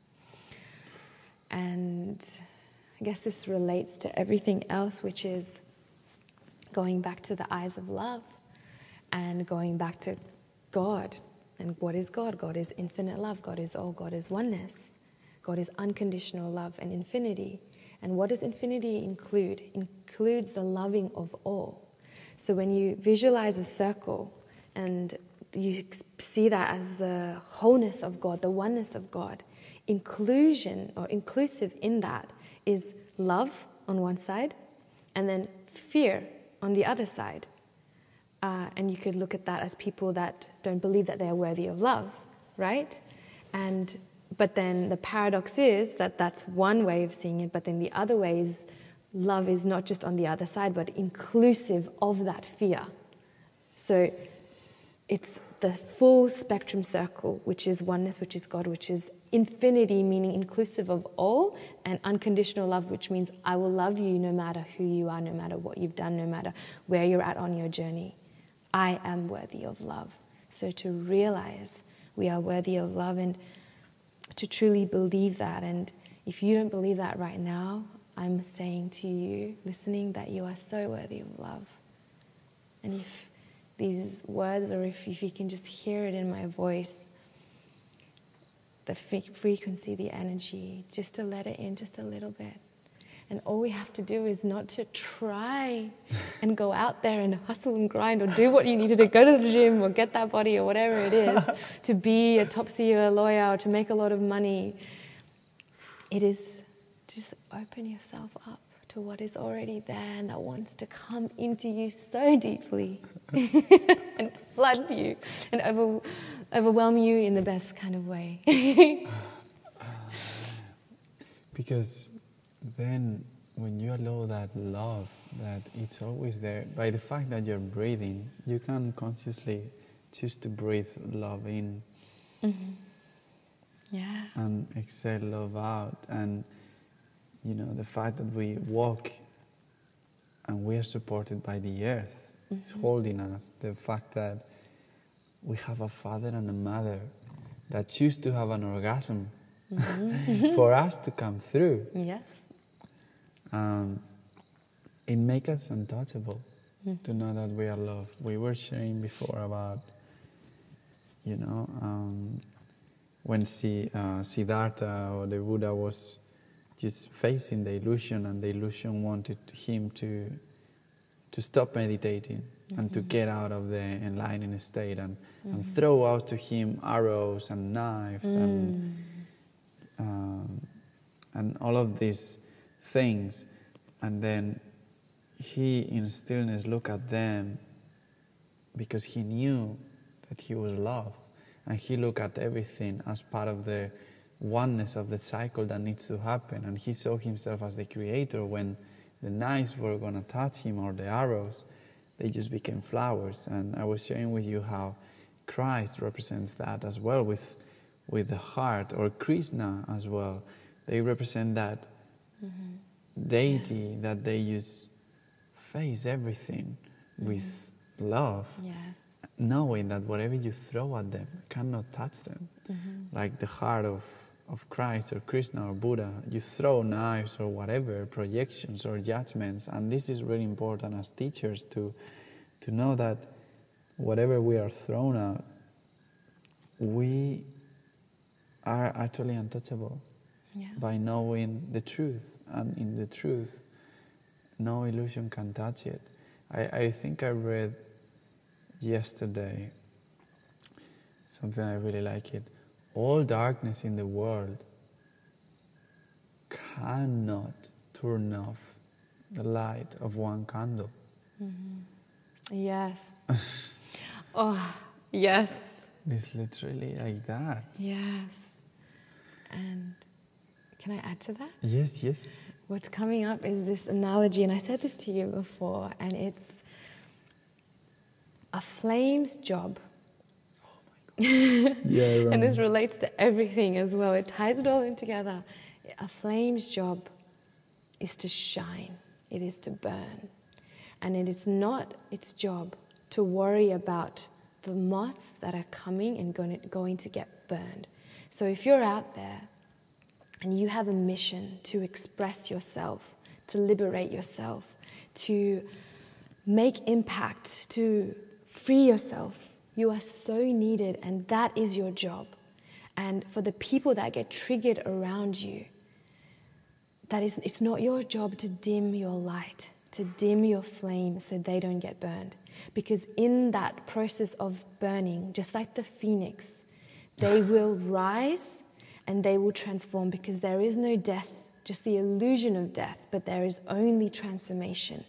And I guess this relates to everything else, which is going back to the eyes of love and going back to God and what is God? God is infinite love. God is all. God is oneness. God is unconditional love and infinity. And what does infinity include? Includes the loving of all. So when you visualize a circle and you see that as the wholeness of God, the oneness of God, inclusion or inclusive in that is love on one side and then fear on the other side. Uh, and you could look at that as people that don't believe that they are worthy of love, right? And but then the paradox is that that's one way of seeing it, but then the other way is love is not just on the other side, but inclusive of that fear. So it's the full spectrum circle, which is oneness, which is God, which is infinity, meaning inclusive of all, and unconditional love, which means I will love you no matter who you are, no matter what you've done, no matter where you're at on your journey. I am worthy of love. So to realize we are worthy of love and to truly believe that. And if you don't believe that right now, I'm saying to you, listening, that you are so worthy of love. And if these words, or if, if you can just hear it in my voice, the frequency, the energy, just to let it in just a little bit. And all we have to do is not to try and go out there and hustle and grind or do what you need to go to the gym or get that body or whatever it is, to be a top CEO, a lawyer, or to make a lot of money. It is just open yourself up to what is already there and that wants to come into you so deeply and flood you and over, overwhelm you in the best kind of way. because then when you allow that love that it's always there by the fact that you're breathing you can consciously choose to breathe love in mm-hmm. yeah and exhale love out and you know the fact that we walk and we are supported by the earth mm-hmm. it's holding us the fact that we have a father and a mother that choose to have an orgasm mm-hmm. for us to come through yes um, it makes us untouchable to know that we are loved. We were sharing before about, you know, um, when si, uh, Siddhartha or the Buddha was just facing the illusion, and the illusion wanted him to to stop meditating and to mm-hmm. get out of the enlightening state and, and mm. throw out to him arrows and knives and mm. um, and all of these things. And then he in stillness looked at them because he knew that he was love and he looked at everything as part of the oneness of the cycle that needs to happen. And he saw himself as the creator when the knives were going to touch him or the arrows. They just became flowers. And i was sharing with you how christ represents that as well with with the heart or krishna as well. They represent that mm-hmm. deity that they use face everything mm-hmm. with love Yes. knowing that whatever you throw at them cannot touch them. Mm-hmm. Like the heart of, of Christ or Krishna or Buddha, you throw knives or whatever, projections or judgments. And this is really important as teachers to, to know that whatever we are thrown at, we are actually untouchable Yeah. by knowing the truth. And in the truth, no illusion can touch it. I, I think I read yesterday something I really like it. All darkness in the world cannot turn off the light of one candle. Mm-hmm. Yes. oh, yes. It's literally like that. Yes. And can I add to that? Yes, yes. What's coming up is this analogy, and I said this to you before, and it's a flame's job. Yeah, And this relates to everything as well. It ties it all in together. A flame's job is to shine, it is to burn. And it is not its job to worry about the moths that are coming and going to, going to get burned. So if you're out there and you have a mission to express yourself, to liberate yourself, to make impact, to free yourself. You are so needed, and that is your job. And for the people that get triggered around you, that is, it's not your job to dim your light, to dim your flame so they don't get burned. Because in that process of burning, just like the phoenix, they will rise and they will transform because there is no death, just the illusion of death, but there is only transformation.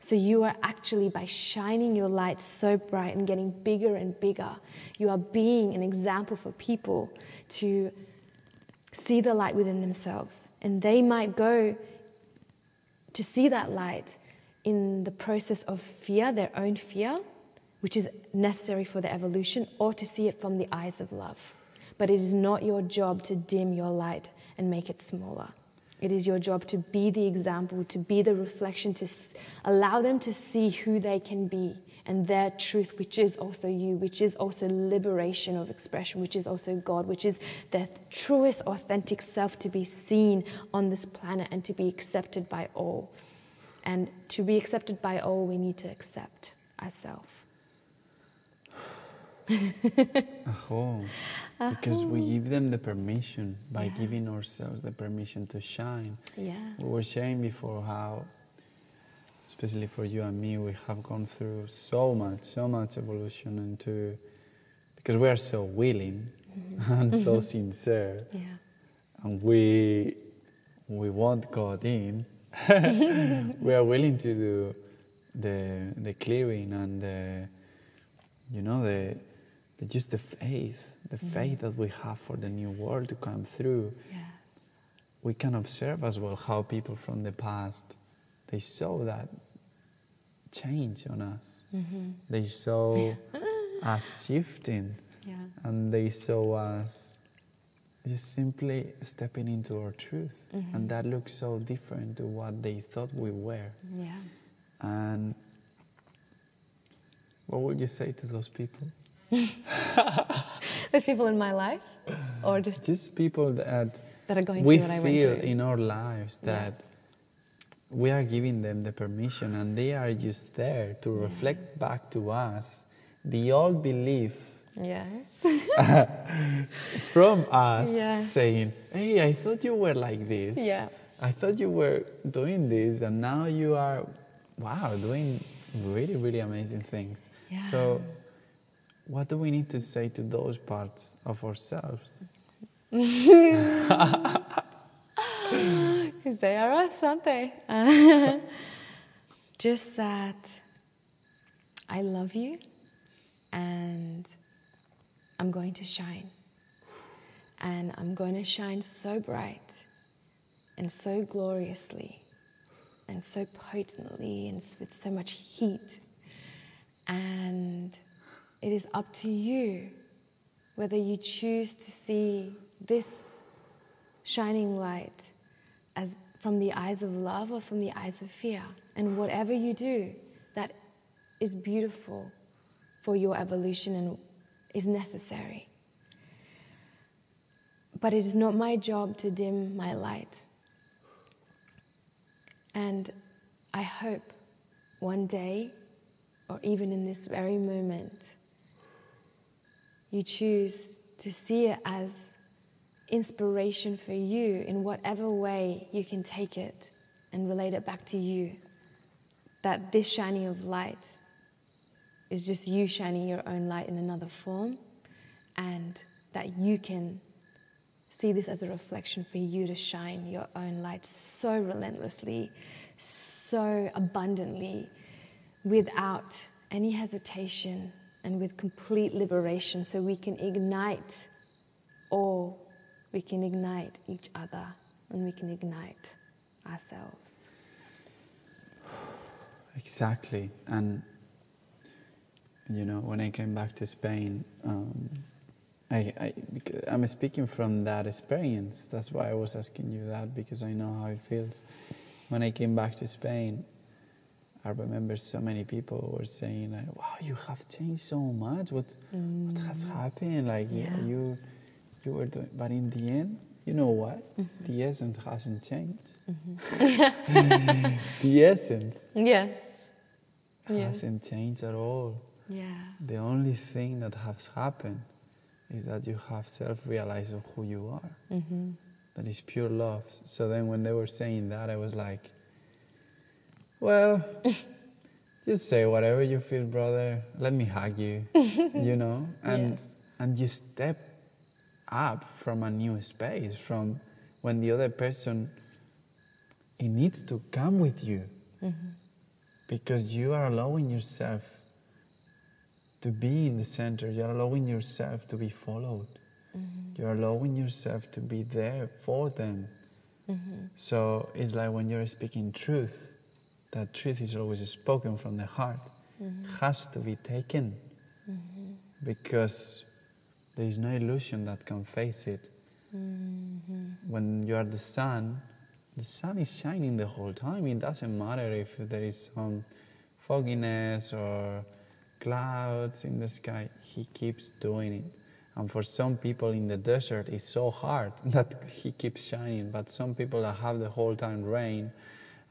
So you are actually, by shining your light so bright and getting bigger and bigger, you are being an example for people to see the light within themselves. And they might go to see that light in the process of fear, their own fear, which is necessary for the evolution, or to see it from the eyes of love. But it is not your job to dim your light and make it smaller. It is your job to be the example, to be the reflection, to allow them to see who they can be and their truth, which is also you, which is also liberation of expression, which is also God, which is their truest, authentic self to be seen on this planet and to be accepted by all. And to be accepted by all, we need to accept ourselves. Aho. Because we give them the permission by Yeah. giving ourselves the permission to shine. Yeah. We were sharing before how, especially for you and me, we have gone through so much, so much evolution into, because we are so willing mm-hmm. and so sincere, Yeah. and we we want God in. we are willing to do the the clearing and the, you know the, just the faith, the faith that we have for the new world to come through. Yes. we can observe as well how people from the past they saw that change on us. Mm-hmm. They saw us shifting. Yeah. and they saw us just simply stepping into our truth. Mm-hmm. And that looks so different to what they thought we were. Yeah. and what would you say to those people There's people in my life, or just just people that that are going we through what I feel through. in our lives that we are giving them the permission and they are just there to reflect back to us the old belief Yes. from us Yes. saying, Hey, I thought you were like this. Yeah. I thought you were doing this, and now you are, wow, doing really, really amazing things. Yeah. So, what do we need to say to those parts of ourselves? Because they are us, aren't they? Just that I love you and I'm going to shine. And I'm going to shine so bright and so gloriously and so potently and with so much heat. And it is up to you whether you choose to see this shining light as from the eyes of love or from the eyes of fear. And whatever you do, that is beautiful for your evolution and is necessary. But it is not my job to dim my light. And I hope one day, or even in this very moment, you choose to see it as inspiration for you in whatever way you can take it and relate it back to you. That this shining of light is just you shining your own light in another form, and that you can see this as a reflection for you to shine your own light so relentlessly, so abundantly, without any hesitation and with complete liberation, so we can ignite all, we can ignite each other, and we can ignite ourselves. Exactly. And, you know, when I came back to Spain, um, I, I, I'm speaking from that experience. That's why I was asking you that, because I know how it feels. When I came back to Spain, I remember so many people were saying, like, wow, you have changed so much. What, what has mm. happened? Like, you- Yeah. you, you were doing, but in the end, you know what? Mm-hmm. The essence hasn't changed. Mm-hmm. the essence Yes. Yes. hasn't changed at all. Yeah. The only thing that has happened is that you have self-realized of who you are. Mm-hmm. That is pure love. So then when they were saying that, I was like, well, just say whatever you feel, brother. Let me hug you, you know? And, Yes. and you step up from a new space, from when the other person, it needs to come with you mm-hmm. because you are allowing yourself to be in the center. You're allowing yourself to be followed. Mm-hmm. You're allowing yourself to be there for them. Mm-hmm. So it's like when you're speaking truth, that truth is always spoken from the heart, mm-hmm. has to be taken mm-hmm. because there is no illusion that can face it. Mm-hmm. When you are the sun, the sun is shining the whole time. It doesn't matter if there is some fogginess or clouds in the sky, he keeps doing it. And for some people in the desert, it's so hard that he keeps shining. But some people that have the whole time rain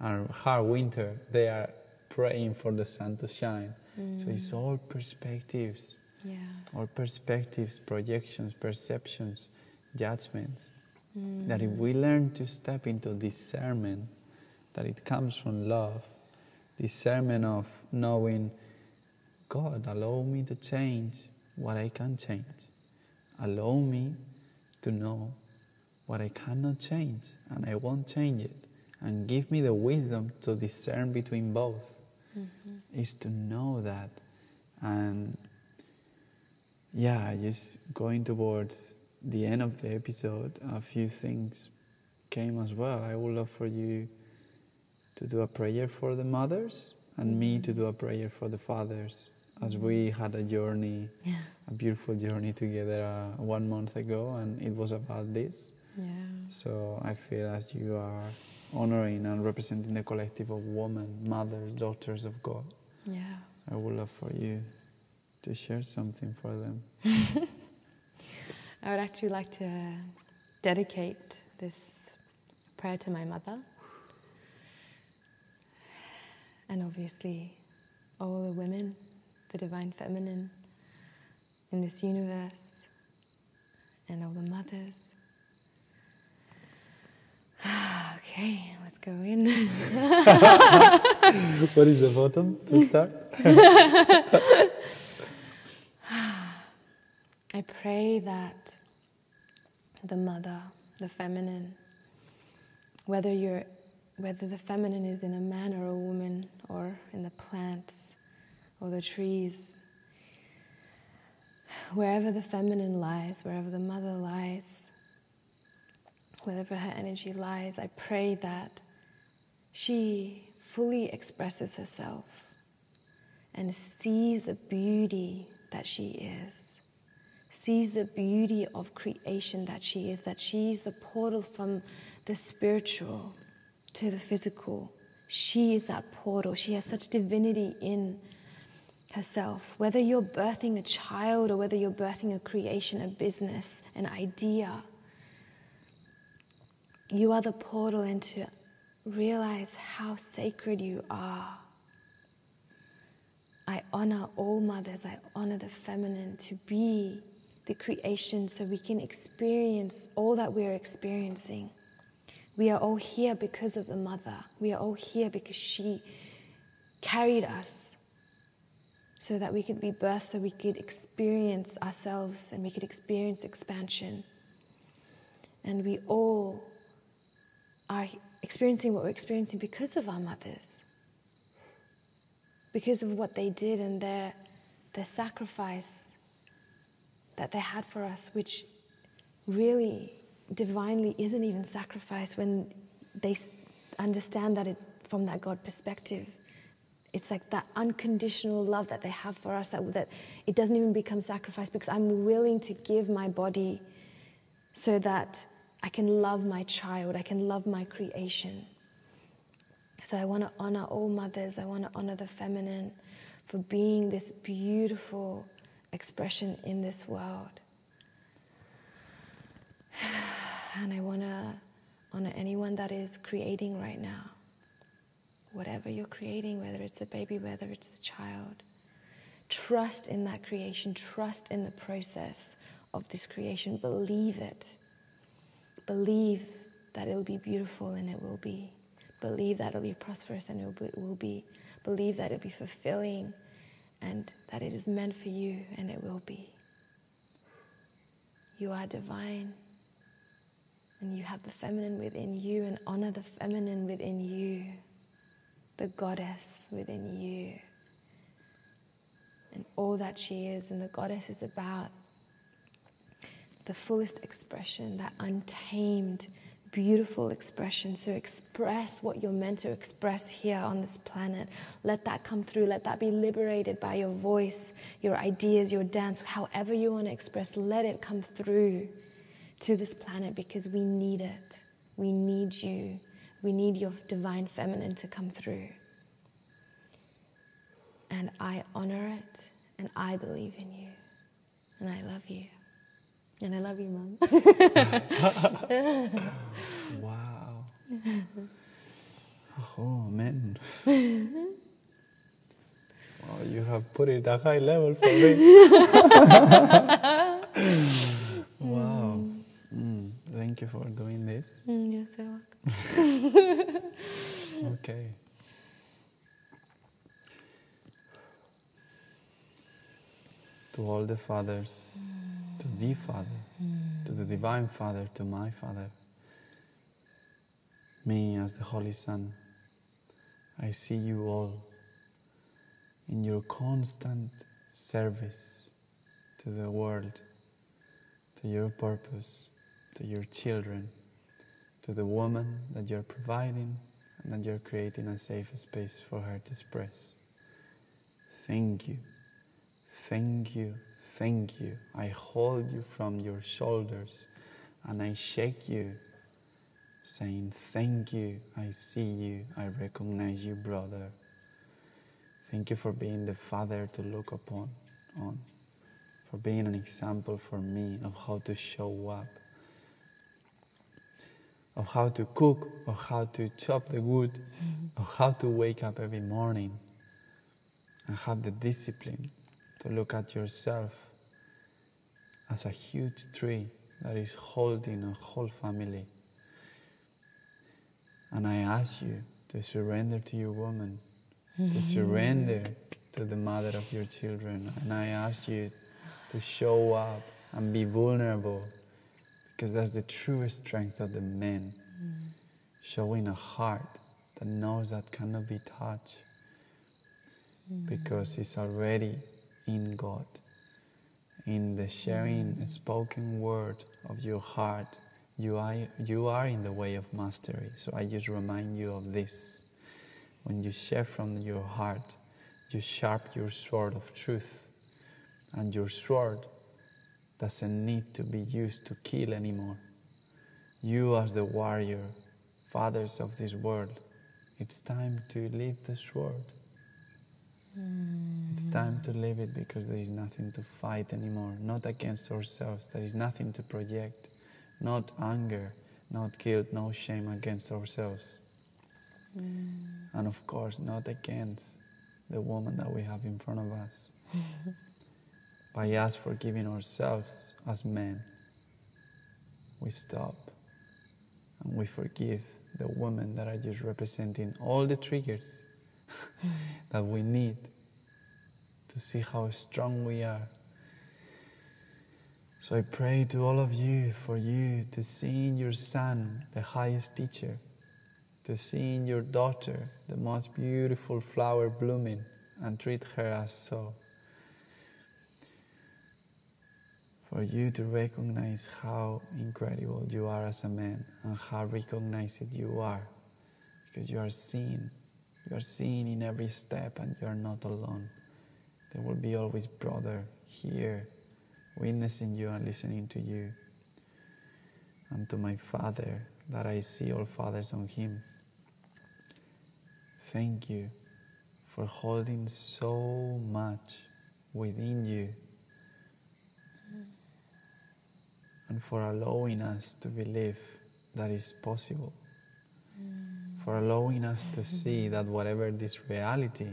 and hard winter, they are praying for the sun to shine. So it's mm. all perspectives, Yeah. all perspectives, projections, perceptions, judgments. That if mm. we learn to step into discernment, that it comes from love, discernment of knowing God, allow me to change what I can change. Allow me to know what I cannot change and I won't change it. And give me the wisdom to discern between both. Mm-hmm. Is to know that. And yeah, just going towards the end of the episode, a few things came as well. I would love for you to do a prayer for the mothers and me mm-hmm. to do a prayer for the fathers as mm-hmm. we had a journey, Yeah. a beautiful journey together uh, one month ago, and it was about this. Yeah. So I feel as you are honoring and representing the collective of women, mothers, daughters of God, Yeah. I would love for you to share something for them. I would actually like to dedicate this prayer to my mother. and obviously all the women, the divine feminine in this universe, and all the mothers. Okay, let's go in. what is the bottom to start? I pray that the mother, the feminine, whether you're whether the feminine is in a man or a woman or in the plants or the trees wherever the feminine lies wherever the mother lies wherever her energy lies i pray that she fully expresses herself and sees the beauty that she is sees the beauty of creation that she is, that she's the portal from the spiritual to the physical. She is that portal. She has such divinity in herself. Whether you're birthing a child or whether you're birthing a creation, a business, an idea, you are the portal and to realize how sacred you are. I honor all mothers, I honor the feminine to be the creation so we can experience all that we're experiencing. We are all here because of the mother. We are all here because she carried us so that we could be birthed, so we could experience ourselves and we could experience expansion. And we all are experiencing what we're experiencing because of our mothers, because of what they did and their, their sacrifice that they had for us, which really divinely isn't even sacrifice when they understand that it's from that God perspective. It's like that unconditional love that they have for us that, that it doesn't even become sacrifice because I'm willing to give my body so that I can love my child, I can love my creation. So I want to honor all mothers, I want to honor the feminine for being this beautiful expression in this world. And I want to honor anyone that is creating right now. Whatever you're creating, whether it's a baby, whether it's a child. Trust in that creation, trust in the process of this creation. Believe it. Believe that it'll be beautiful and it will be. Believe that it'll be prosperous and it will be. Believe that it'll be fulfilling and that it is meant for you and it will be. You are divine and you have the feminine within you and honor the feminine within you, the goddess within you, and all that she is. And the goddess is about the fullest expression, that untamed beautiful expression. So express what you're meant to express here on this planet. Let that come through. Let that be liberated by your voice, your ideas, your dance, however you want to express. Let it come through to this planet because we need it. We need you. We need your divine feminine to come through. And I honor it and I believe in you. And I love you. And I love you, Mom. wow. Oh, man. wow, you have put it at a high level for me. wow. Mm, thank you for doing this. Mm, you're so welcome. okay. To all the fathers, to the Father, hmm. to the Divine Father, to my Father, me as the Holy Son, I see you all in your constant service to the world, to your purpose, to your children, to the woman that you're providing and that you're creating a safe space for her to express. Thank you, thank you, thank you. I hold you from your shoulders and I shake you, saying, Thank you, I see you, I recognize you, brother. Thank you for being the father to look upon, on, for being an example for me of how to show up of how to cook, or how to chop the wood, mm-hmm. or how to wake up every morning and have the discipline to look at yourself as a huge tree that is holding a whole family. And I ask you to surrender to your woman, to mm-hmm. surrender to the mother of your children. And I ask you to show up and be vulnerable because that's the true strength of the men. Mm-hmm. Showing a heart that knows that cannot be touched mm-hmm. because it's already in God. In the sharing spoken word of your heart, you are, you are in the way of mastery. So I just remind you of this. When you share from your heart, you sharp your sword of truth. And your sword doesn't need to be used to kill anymore. You, as the warrior, fathers of this world, it's time to leave the sword. It's time to leave it because there is nothing to fight anymore, not against ourselves. There is nothing to project, not anger, not guilt, no shame against ourselves. Mm. And of course, not against the woman that we have in front of us. By us forgiving ourselves as men, we stop and we forgive the women that are just representing all the triggers that we need to see how strong we are. So I pray to all of you for you to see in your son the highest teacher, to see in your daughter the most beautiful flower blooming and treat her as so. For you to recognize how incredible you are as a man and how recognized you are because you are seen. You are seen in every step and you are not alone. There will be always brother here witnessing you and listening to you. And to my Father, that I see all fathers on him. Thank you for holding so much within you and for allowing us to believe that is possible. Mm. For allowing us to see that whatever this reality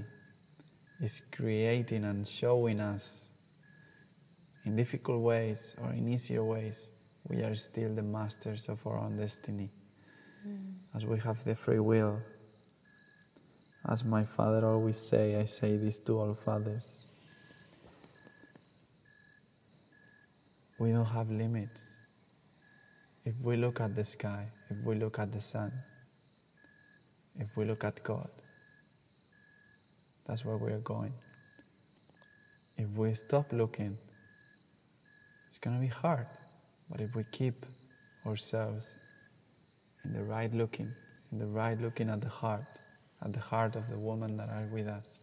is creating and showing us in difficult ways or in easier ways, we are still the masters of our own destiny. Mm. As we have the free will. As my father always say, I say this to all fathers. We don't have limits. If we look at the sky, if we look at the sun, if we look at God, that's where we're going. If we stop looking, it's going to be hard. But if we keep ourselves in the right looking, in the right looking at the heart, at the heart of the woman that are with us,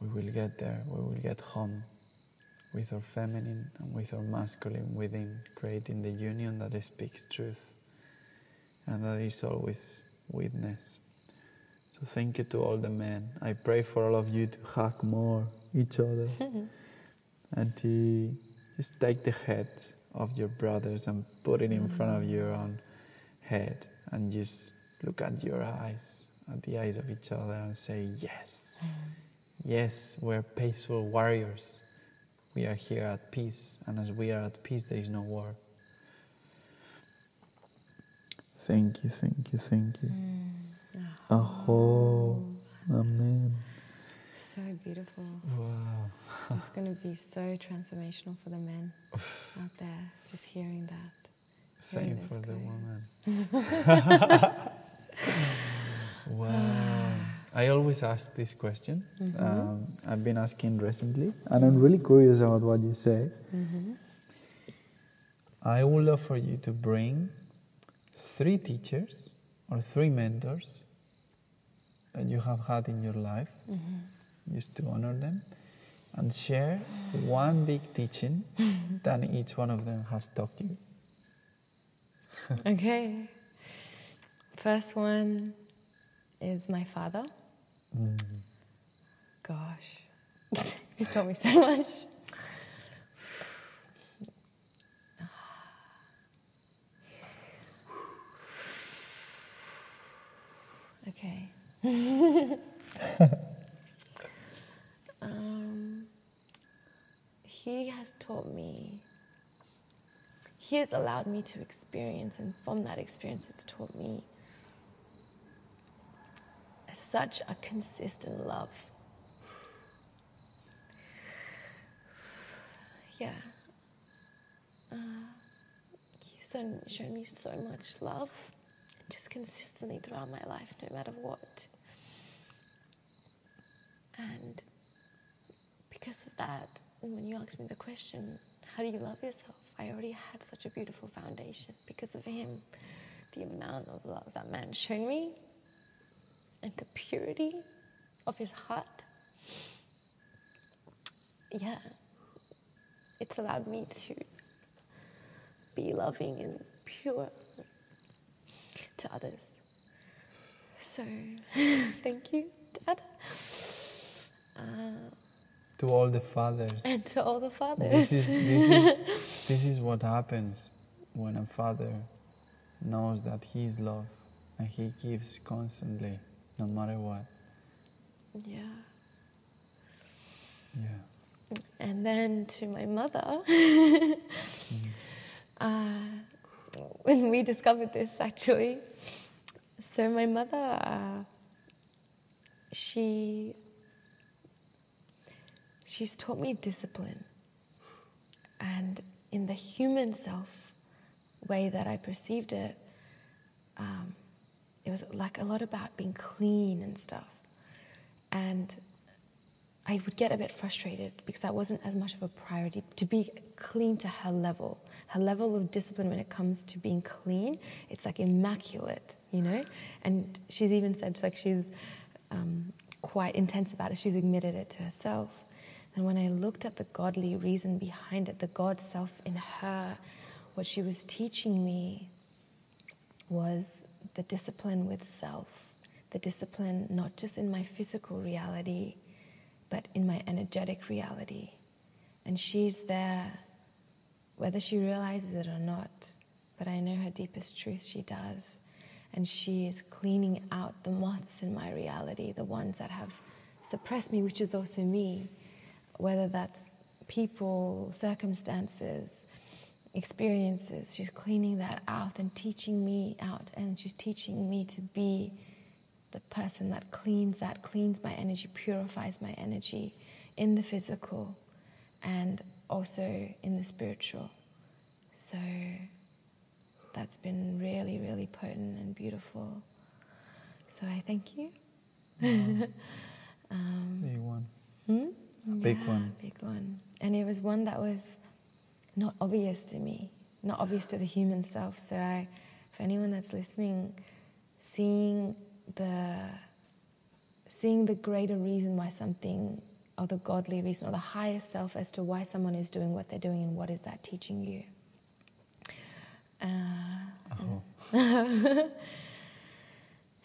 we will get there, we will get home with our feminine and with our masculine within, creating the union that speaks truth and that is always witness. So thank you to all the men. I pray for all of you to hug more each other and to just take the head of your brothers and put it in mm-hmm. front of your own head and just look at your eyes, at the eyes of each other and say, Yes, mm-hmm. yes, we're peaceful warriors. We are here at peace, and as we are at peace, there is no war. Thank you, thank you, thank you. Mm. Aho, Amen. So beautiful. Wow. It's going to be so transformational for the men out there, just hearing that. Same those for the quotes. woman. wow. I always ask this question. Mm-hmm. Um, I've been asking recently, and I'm mm-hmm. really curious about what you say. Mm-hmm. I would love for you to bring three teachers or three mentors that you have had in your life, mm-hmm. just to honor them, and share one big teaching that each one of them has taught you. Okay. First one is my father. Mm-hmm. Gosh, he's taught me so much. um, he has taught me, he has allowed me to experience, and from that experience, it's taught me such a consistent love. Yeah. Uh, he's shown, shown me so much love, just consistently throughout my life, no matter what. And because of that, when you asked me the question, how do you love yourself? I already had such a beautiful foundation because of him. The amount of love that man showed me and the purity of his heart. Yeah, it's allowed me to be loving and pure to others. So, thank you, Dad. Uh, to all the fathers. And to all the fathers. This is, this is, this is what happens when a father knows that he is loved and he gives constantly, no matter what. Yeah. Yeah. And then to my mother, mm. uh, when we discovered this actually, so my mother, uh, she she's taught me discipline. And in the human self way that I perceived it, um, it was like a lot about being clean and stuff. And I would get a bit frustrated because that wasn't as much of a priority to be clean to her level. Her level of discipline when it comes to being clean, it's like immaculate, you know? And she's even said, like, she's um, quite intense about it. She's admitted it to herself. And when I looked at the godly reason behind it, the God self in her, what she was teaching me was the discipline with self, the discipline not just in my physical reality, but in my energetic reality. And she's there, whether she realizes it or not, but I know her deepest truth, she does. And she is cleaning out the moths in my reality, the ones that have suppressed me, which is also me whether that's people, circumstances, experiences. She's cleaning that out and teaching me out, and she's teaching me to be the person that cleans that, cleans my energy, purifies my energy in the physical and also in the spiritual. So that's been really, really potent and beautiful. So I thank you. um, Big one. Hmm? A big yeah, one. Big one. And it was one that was not obvious to me, not obvious to the human self. So I, for anyone that's listening, seeing the seeing the greater reason why something or the godly reason or the higher self as to why someone is doing what they're doing and what is that teaching you. Uh, oh.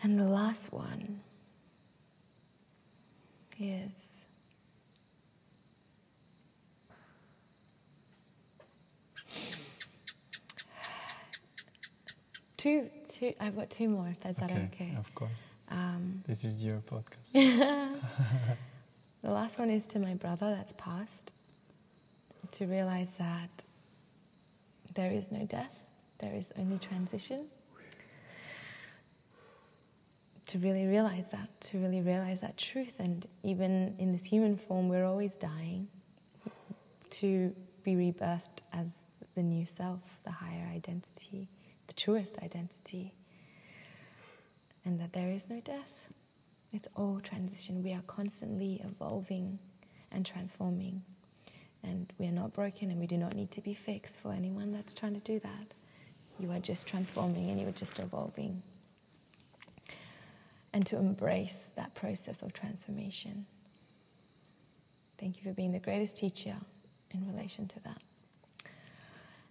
and the last one is two, two. I've got two more. If that's okay, that okay? Of course. Um, this is your podcast. the last one is to my brother that's passed. To realize that there is no death, there is only transition. To really realize that, to really realize that truth, and even in this human form, we're always dying. To be rebirthed as the new self, the higher identity the truest identity, and that there is no death. It's all transition. We are constantly evolving and transforming, and we are not broken and we do not need to be fixed for anyone that's trying to do that. You are just transforming and you are just evolving. And to embrace that process of transformation. Thank you for being the greatest teacher in relation to that.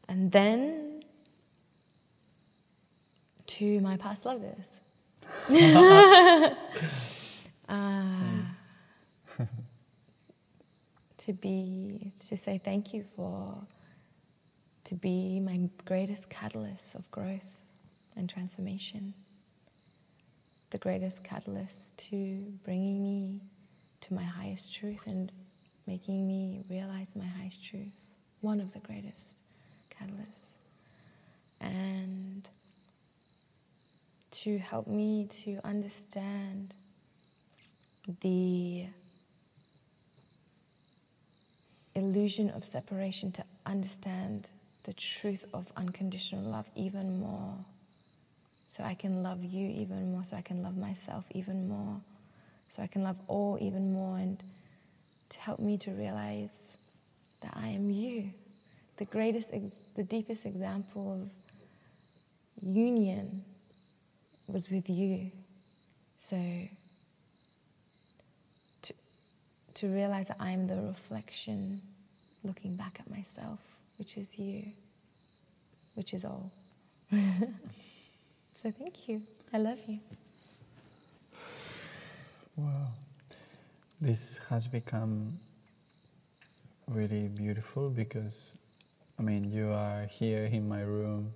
And then to my past lovers. uh, to be to say thank you for to be my greatest catalyst of growth and transformation. the greatest catalyst to bringing me to my highest truth and making me realize my highest truth. One of the greatest catalysts. And to help me to understand the illusion of separation, to understand the truth of unconditional love even more. So I can love you even more, so I can love myself even more, so I can love all even more, and to help me to realize that I am you. The greatest, the deepest example of union was with you. So to, to realize that I'm the reflection looking back at myself, which is you, which is all. so thank you. I love you. Wow. This has become really beautiful because, I mean, you are here in my room.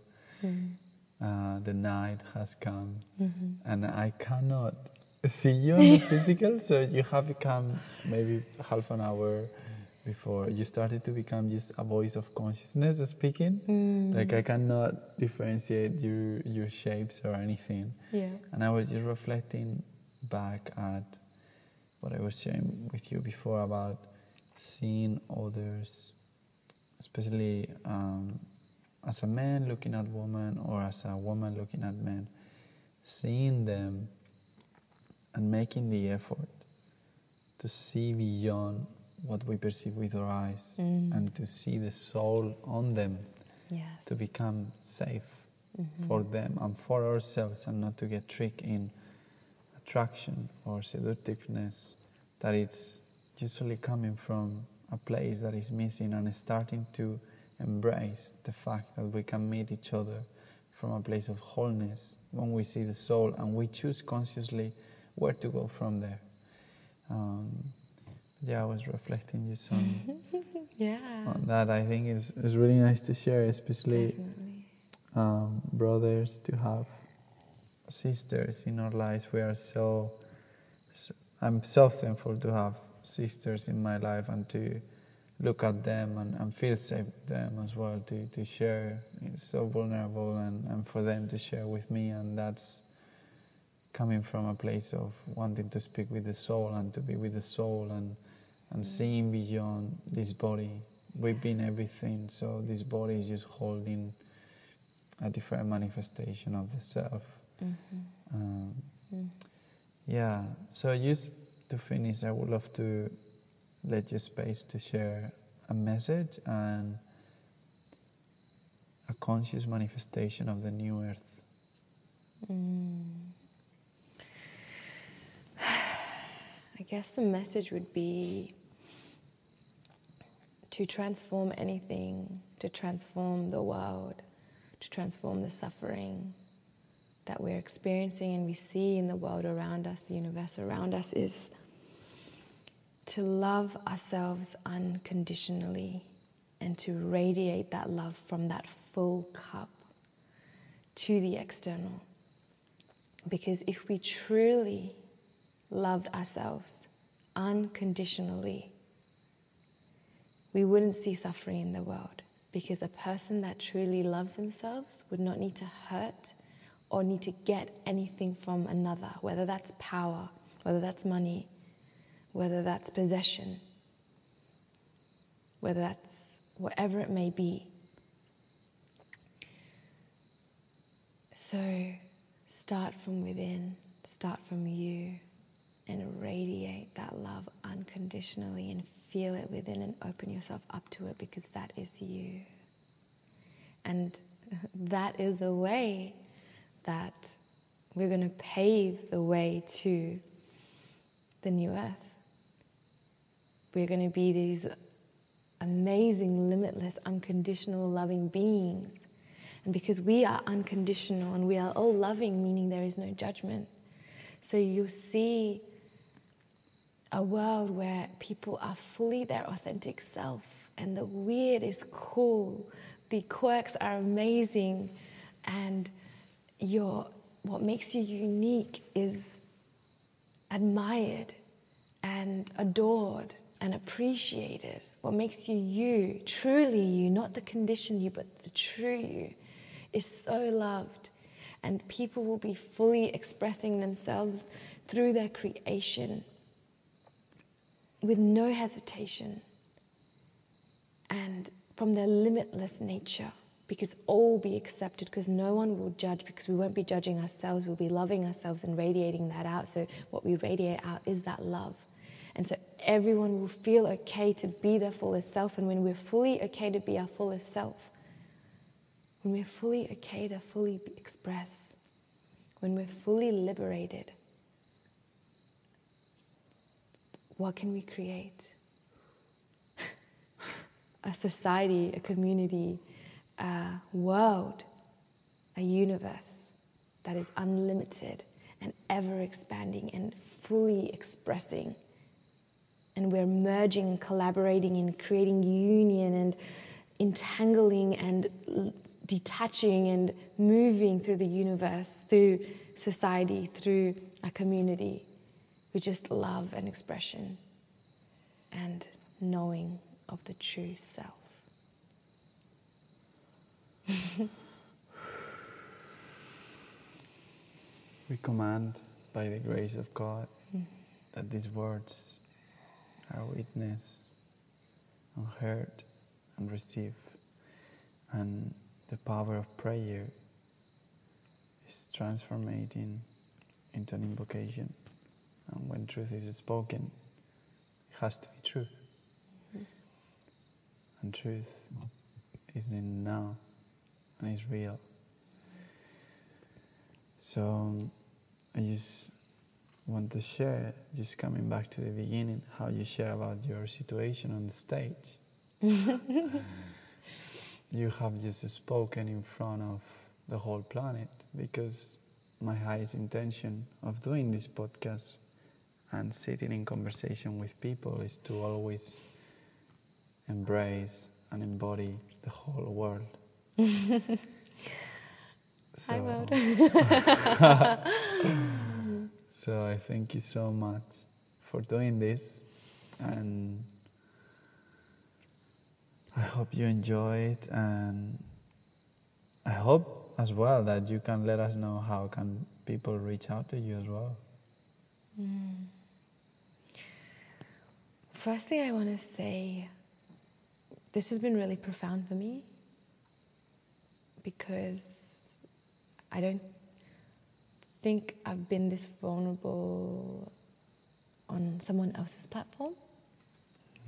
Mm. Uh, the night has come, Mm-hmm. and I cannot see you on the physical. So you have become maybe half an hour before you started to become just a voice of consciousness speaking. Mm. Like I cannot differentiate your your shapes or anything. Yeah. And I was just reflecting back at what I was sharing with you before about seeing others, especially um, as a man looking at woman or as a woman looking at men, seeing them and making the effort to see beyond what we perceive with our eyes Mm. and to see the soul on them Yes. to become safe Mhm. for them and for ourselves and not to get tricked in attraction or seductiveness that it's usually coming from a place that is missing and starting to embrace the fact that we can meet each other from a place of wholeness when we see the soul and we choose consciously where to go from there. Um, yeah, I was reflecting just on, Yeah. on that. I think is is really nice to share, especially um, brothers, to have sisters in our lives. We are so, so, I'm so thankful to have sisters in my life and to look at them and, and feel safe with them as well, to, to share. It's so vulnerable and, and for them to share with me, and that's coming from a place of wanting to speak with the soul and to be with the soul and, and seeing beyond this body. We've been everything, so this body is just holding a different manifestation of the self. Mhm. Um, Mm. yeah, so just to finish, I would love to let your space to share a message and a conscious manifestation of the new earth. Mm. I guess the message would be to transform anything, to transform the world, to transform the suffering that we're experiencing and we see in the world around us, the universe around us, is to love ourselves unconditionally and to radiate that love from that full cup to the external. Because if we truly loved ourselves unconditionally, we wouldn't see suffering in the world. Because a person that truly loves themselves would not need to hurt or need to get anything from another, whether that's power, whether that's money, whether that's possession, whether that's whatever it may be. So start from within, start from you, and radiate that love unconditionally and feel it within and open yourself up to it because that is you. And that is the way that we're going to pave the way to the new earth. We're going to be these amazing, limitless, unconditional, loving beings. And because we are unconditional and we are all loving, meaning there is no judgment. So you'll see a world where people are fully their authentic self, and the weird is cool, the quirks are amazing, and you're what makes you unique is admired and adored and appreciated. What makes you you, truly you, not the conditioned you, but the true you, is so loved. And people will be fully expressing themselves through their creation with no hesitation and from their limitless nature because all will be accepted because no one will judge because we won't be judging ourselves we'll be loving ourselves and radiating that out so what we radiate out is that love and so everyone will feel okay to be their fullest self and when we're fully okay to be our fullest self when we're fully okay to fully express when we're fully liberated what can we create a society a community a world, a universe that is unlimited and ever expanding and fully expressing. And we're merging and collaborating and creating union and entangling and detaching and moving through the universe, through society, through a community with just love and expression and knowing of the true self. we command by the grace of God that these words are witness and heard and received, and the power of prayer is transforming into an invocation. And when truth is spoken, it has to be truth. Mm-hmm. And truth is in now and it's real. So I just want to share, just coming back to the beginning, how you share about your situation on the stage. you have just spoken in front of the whole planet because my highest intention of doing this podcast and sitting in conversation with people is to always embrace and embody the whole world so. I would. so I thank you so much for doing this, and I hope you enjoy it, and I hope as well that you can let us know how can people reach out to you as well. Mm. Firstly, I want to say this has been really profound for me because I don't think I've been this vulnerable on someone else's platform.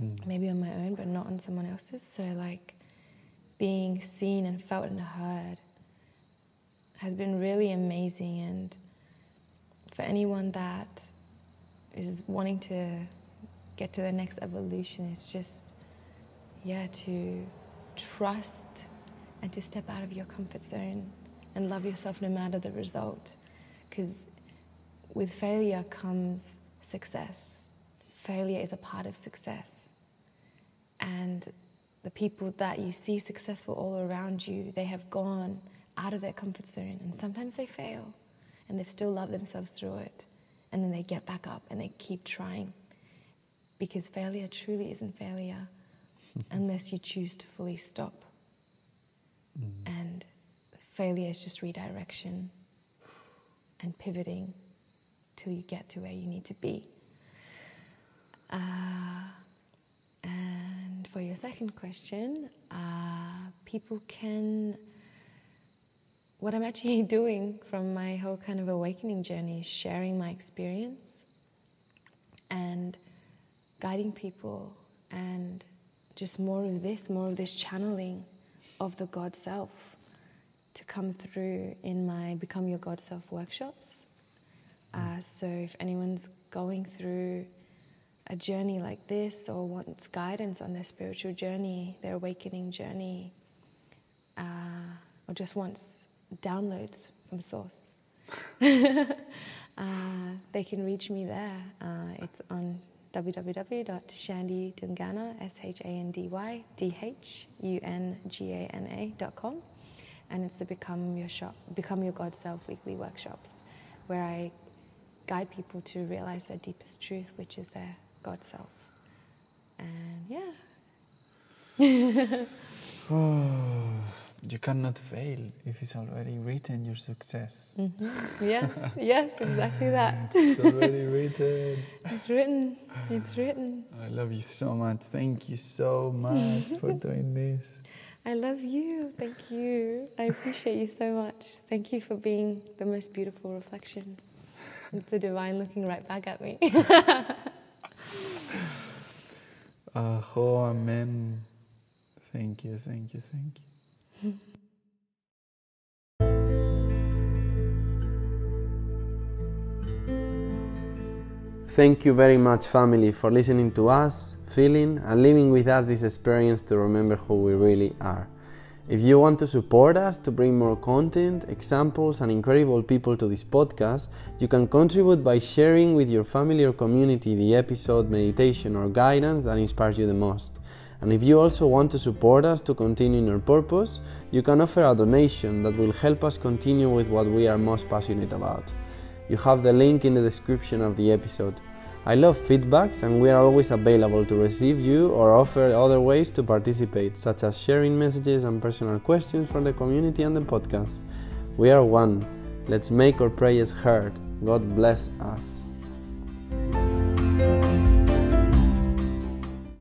Mm. Maybe on my own, but not on someone else's. So, like, being seen and felt and heard has been really amazing. And for anyone that is wanting to get to the next evolution, it's just, yeah, to trust and to step out of your comfort zone and love yourself no matter the result. Because with failure comes success. Failure is a part of success. And the people that you see successful all around you, they have gone out of their comfort zone. And sometimes they fail and they've still loved themselves through it. And then they get back up and they keep trying. Because failure truly isn't failure unless you choose to fully stop. Mm. And failure is just redirection and pivoting till you get to where you need to be. Uh, and for your second question, uh, people can. What I'm actually doing from my whole kind of awakening journey is sharing my experience and guiding people and just more of this, more of this channeling of the God self to come through in my Become Your God Self workshops. Uh, so if anyone's going through a journey like this or wants guidance on their spiritual journey, their awakening journey, uh, or just wants downloads from Source, uh, they can reach me there. Uh, it's on www.shandydhungana, S-H-A-N-D-Y, D-H-U-N-G-A-N-A.com. and it's the Become Your Shop, Become Your God Self weekly workshops, where I guide people to realize their deepest truth, which is their God self. And yeah. Oh, you cannot fail if it's already written your success. Mm-hmm. Yes, yes, exactly that. It's already written. It's written. It's written. I love you so much. Thank you so much for doing this. I love you. Thank you. I appreciate you so much. Thank you for being the most beautiful reflection. It's the divine looking right back at me. Aho, uh, oh, amen. Thank you, thank you, thank you. Thank you very much, family, for listening to us, feeling, and living with us this experience to remember who we really are. If you want to support us to bring more content, examples, and incredible people to this podcast, you can contribute by sharing with your family or community the episode, meditation, or guidance that inspires you the most. And if you also want to support us to continue in our purpose, you can offer a donation that will help us continue with what we are most passionate about. You have the link in the description of the episode. I love feedbacks and we are always available to receive you or offer other ways to participate, such as sharing messages and personal questions from the community and the podcast. We are one. Let's make our prayers heard. God bless us.